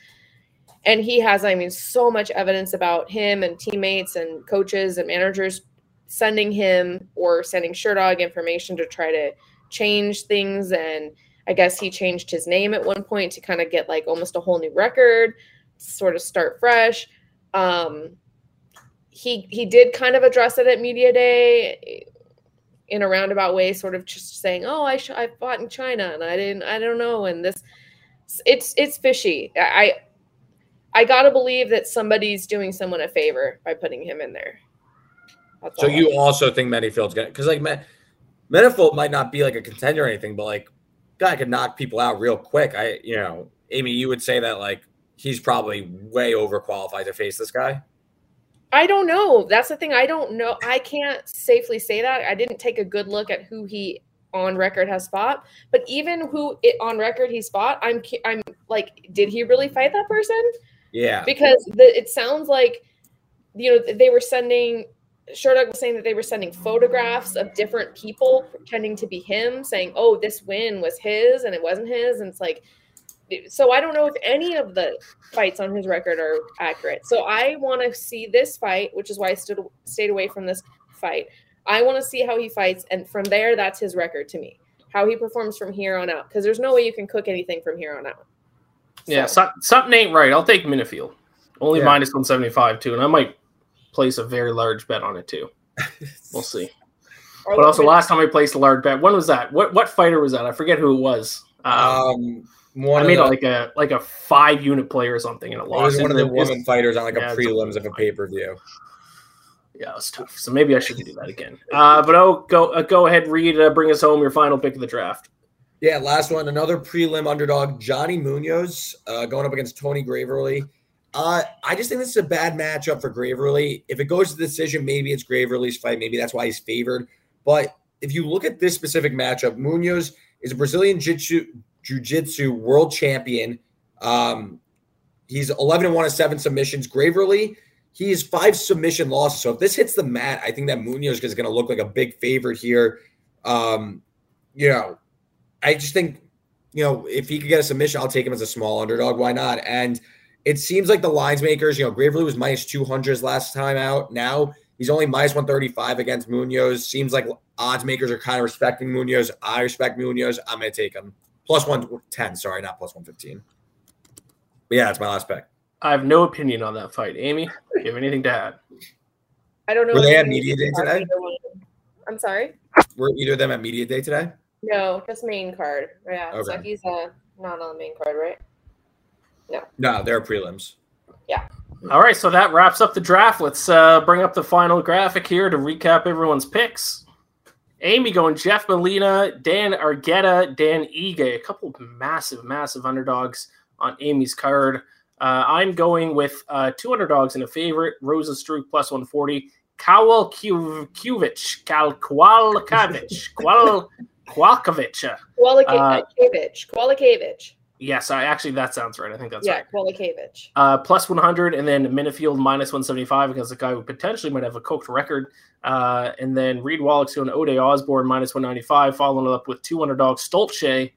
S4: And he has, I mean, so much evidence about him and teammates and coaches and managers sending him or sending Sherdog information to try to change things and I guess he changed his name at one point to kind of get like almost a whole new record, sort of start fresh. Um, he he did kind of address it at media day in a roundabout way, sort of just saying, "Oh, I sh- I fought in China and I didn't I don't know." And this, it's it's fishy. I I gotta believe that somebody's doing someone a favor by putting him in there. That's
S5: So you also think Menifield's gonna because like Men- Menifield might not be like a contender or anything, but like guy could knock people out real quick. I you know, Amy, you would say that like he's probably way overqualified to face this guy.
S4: I don't know. That's the thing. I don't know. I can't safely say that. I didn't take a good look at who he on record has fought. But even who it, on record he's fought, I'm I'm like, did he really fight that person?
S5: Yeah.
S4: Because the, it sounds like you know they were sending. Sherdog was saying that they were sending photographs of different people pretending to be him, saying, "Oh, this win was his and it wasn't his," and it's like. So I don't know if any of the fights on his record are accurate. So I want to see this fight, which is why I stood stayed away from this fight. I want to see how he fights, and from there, that's his record to me. How he performs from here on out, because there's no way you can cook anything from here on out.
S3: Yeah,
S4: So-
S3: so, something ain't right. I'll take Menifield. Only
S5: Yeah.
S3: minus 175 too, and I might place a very large bet on it too. We'll see.
S4: Or
S3: But also,
S4: look
S3: last time I placed a large bet, when was that? What what fighter was that? I forget who it was. Um,
S5: Um one
S3: I
S5: of
S3: made
S5: the,
S3: like a like a five unit play or something, and it
S5: it
S3: lost.
S5: was one of the
S3: It was-
S5: women fighters on like
S3: Yeah,
S5: a
S3: it's a-
S5: prelims of a pay-per-view.
S3: Yeah, it was tough. So maybe I shouldn't do that again. Uh, but oh, go uh, go ahead, Reed. Uh, bring us home your final pick of the draft.
S5: Yeah, last one, another prelim underdog, Johnny Munoz, uh, going up against Tony Gravely. Uh, I just think this is a bad matchup for Gravely. If it goes to the decision, maybe it's Gravely's fight. Maybe that's why he's favored. But if you look at this specific matchup, Munoz is a Brazilian jiu- jiu-jitsu world champion. Um, he's 11 and 1 of 7 submissions. Gravely, he has five submission losses. So if this hits the mat, I think that Munoz is going to look like a big favorite here. Um, you know, I just think, you know, if he could get a submission, I'll take him as a small underdog. Why not? And it seems like the lines makers, you know, Gravely was minus 200s last time out. Now he's only minus 135 against Munoz. Seems like odds makers are kind of respecting Munoz. I respect Munoz. I'm going to take him. Plus 110. Sorry, not plus 115. But yeah, that's my last pick.
S3: I have no opinion on that fight. Amy, do you have anything to add?
S4: I don't know.
S5: Were they at media day today?
S4: I'm sorry.
S5: Were either of them at media day today?
S4: No, just main card. Yeah. So he's uh, not on the main card, right?
S5: No, No, they're prelims. Yeah.
S3: All right, so that wraps up the draft. Let's uh, bring up the final graphic here to recap everyone's picks. Amy going Jeff Molina, Dan Argueta, Dan Ige, a couple of massive, massive underdogs on Amy's card. Uh, I'm going with uh, two underdogs and a favorite, Rozenstruik plus 140, Kowal Kuvich, Kal Kwalkovic, Kwal Kwalkovic. Uh,
S4: Kwalakevich. Kwalakevich.
S3: Yes, I actually that sounds right. I think that's
S4: Yeah,
S3: right.
S4: Kwalakevich.
S3: Uh, plus 100, and then Menifield minus 175 because the guy who potentially might have a cooked record. Uh, and then Reed Wallach's doing Ode Osborne minus 195, following it up with two underdogs Stolce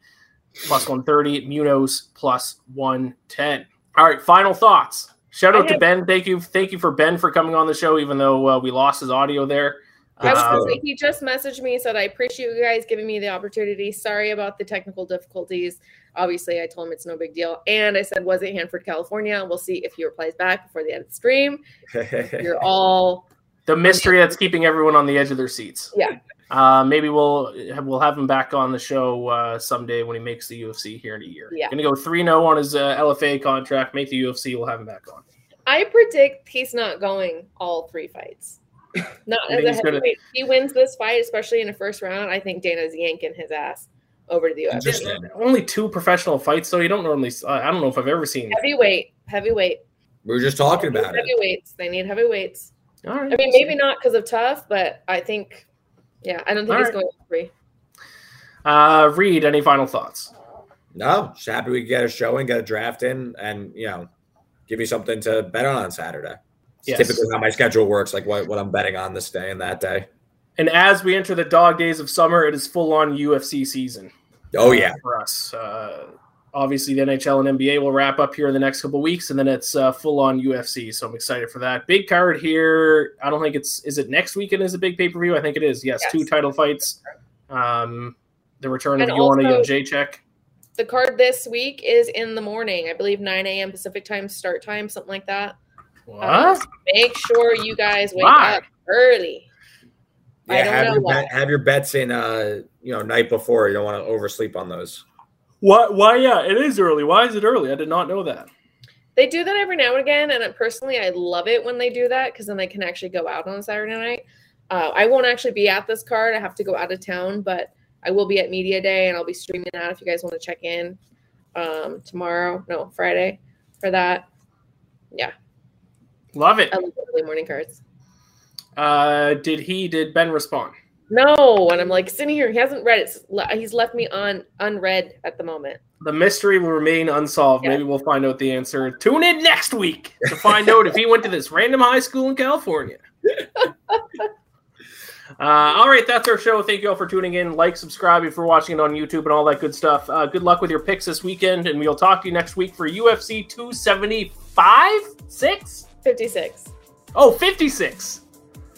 S3: plus 130, Munoz plus 110. All right, final thoughts. Shout out
S4: I
S3: to
S4: have-
S3: Ben. Thank you, thank you for Ben for coming on the show, even though uh, we lost his audio there.
S4: I was gonna say he just messaged me said I appreciate you guys giving me the opportunity. Sorry about the technical difficulties. Obviously, I told him it's no big deal, and I said was it Hanford, California? We'll see if he replies back before the end of the stream. You're all
S3: the mystery that's keeping everyone on the edge of their seats.
S4: Yeah.
S3: Uh, maybe we'll we'll have him back on the show uh, someday when he makes the UFC here in a year.
S4: Yeah.
S3: Gonna go three 0 on his uh, LFA contract. Make the UFC. We'll have him back on.
S4: I predict he's not going all three fights. Not
S3: I
S4: as a
S3: he's gonna-
S4: he wins this fight, especially in the first round, I think Dana's yanking his ass over to the UFC.
S5: Interesting.
S3: Only two professional fights, though. You don't normally. Uh, I don't know if I've ever seen.
S4: Heavyweight, heavyweight.
S5: we were just talking about it.
S4: Heavyweights. They need heavyweights.
S3: All right.
S4: I mean, maybe not because of tough, but I think, yeah, I don't think
S3: All
S4: he's
S3: right.
S4: going three.
S3: Uh, Reed, any final thoughts?
S5: No, just happy we could get a show and get a draft in, and you know, give me something to bet on on Saturday. It's
S3: Yes.
S5: typically how my schedule works, like what, what I'm betting on this day and that day.
S3: And as we enter the dog days of summer, it is full on UFC season.
S5: Oh
S3: uh,
S5: yeah,
S3: for us. Uh, obviously, the NHL and NBA will wrap up here in the next couple weeks, and then it's uh, full on UFC. So I'm excited for that. Big card here. I don't think it's is it next weekend is a big pay per view. I think it is. Yes,
S4: Yes.
S3: two title fights. Um, the return of
S4: And
S3: Joanna
S4: also-
S3: Jacek.
S4: The card this week is in the morning. I believe 9 a.m. Pacific time start time, something like that.
S3: What?
S4: Make sure you guys wake
S3: Why?
S4: up early. I
S5: yeah.
S4: don't
S5: Have
S4: know
S5: your, bet, have your bets in, uh, you know, night before. You don't want to oversleep on those.
S3: What? Why? Yeah, it is early. Why is it early? I did not know that.
S4: They do that every now and again, and personally, I love it when they do that because then I can actually go out on a Saturday night. Uh, I won't actually be at this card; I have to go out of town, but I will be at media day, and I'll be streaming that if you guys want to check in um, tomorrow. No, Friday for that.
S3: Yeah, love it.
S4: I love the early morning cards.
S3: Uh, did he? Did Ben respond?
S4: No, and I'm like sitting here. He hasn't read it. He's left me on unread at the moment.
S3: The mystery will remain unsolved.
S4: Yeah.
S3: Maybe we'll find out the answer. Tune in next week to find out if he went to this random high school in California. Uh, all right, that's our show. Thank you all for tuning in. Like, subscribe if you're watching it on YouTube and all that good stuff. Uh, good luck with your picks this weekend, and we'll talk to you next week for UFC 275? 6?
S4: 56.
S3: Oh, 56.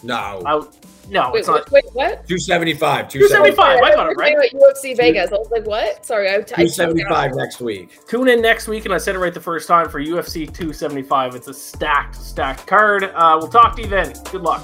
S5: No,
S3: Uh, no,
S4: Wait,
S3: it's not.
S4: wait, wait, what?
S5: 275.
S3: 275. I got it right.
S4: Wait, UFC Vegas. I was like, what? Sorry, I, I
S5: 275 next week.
S3: Tune in next week, and I said it right the first time for UFC 275. It's a stacked, stacked card. Uh, we'll talk to you then. Good luck.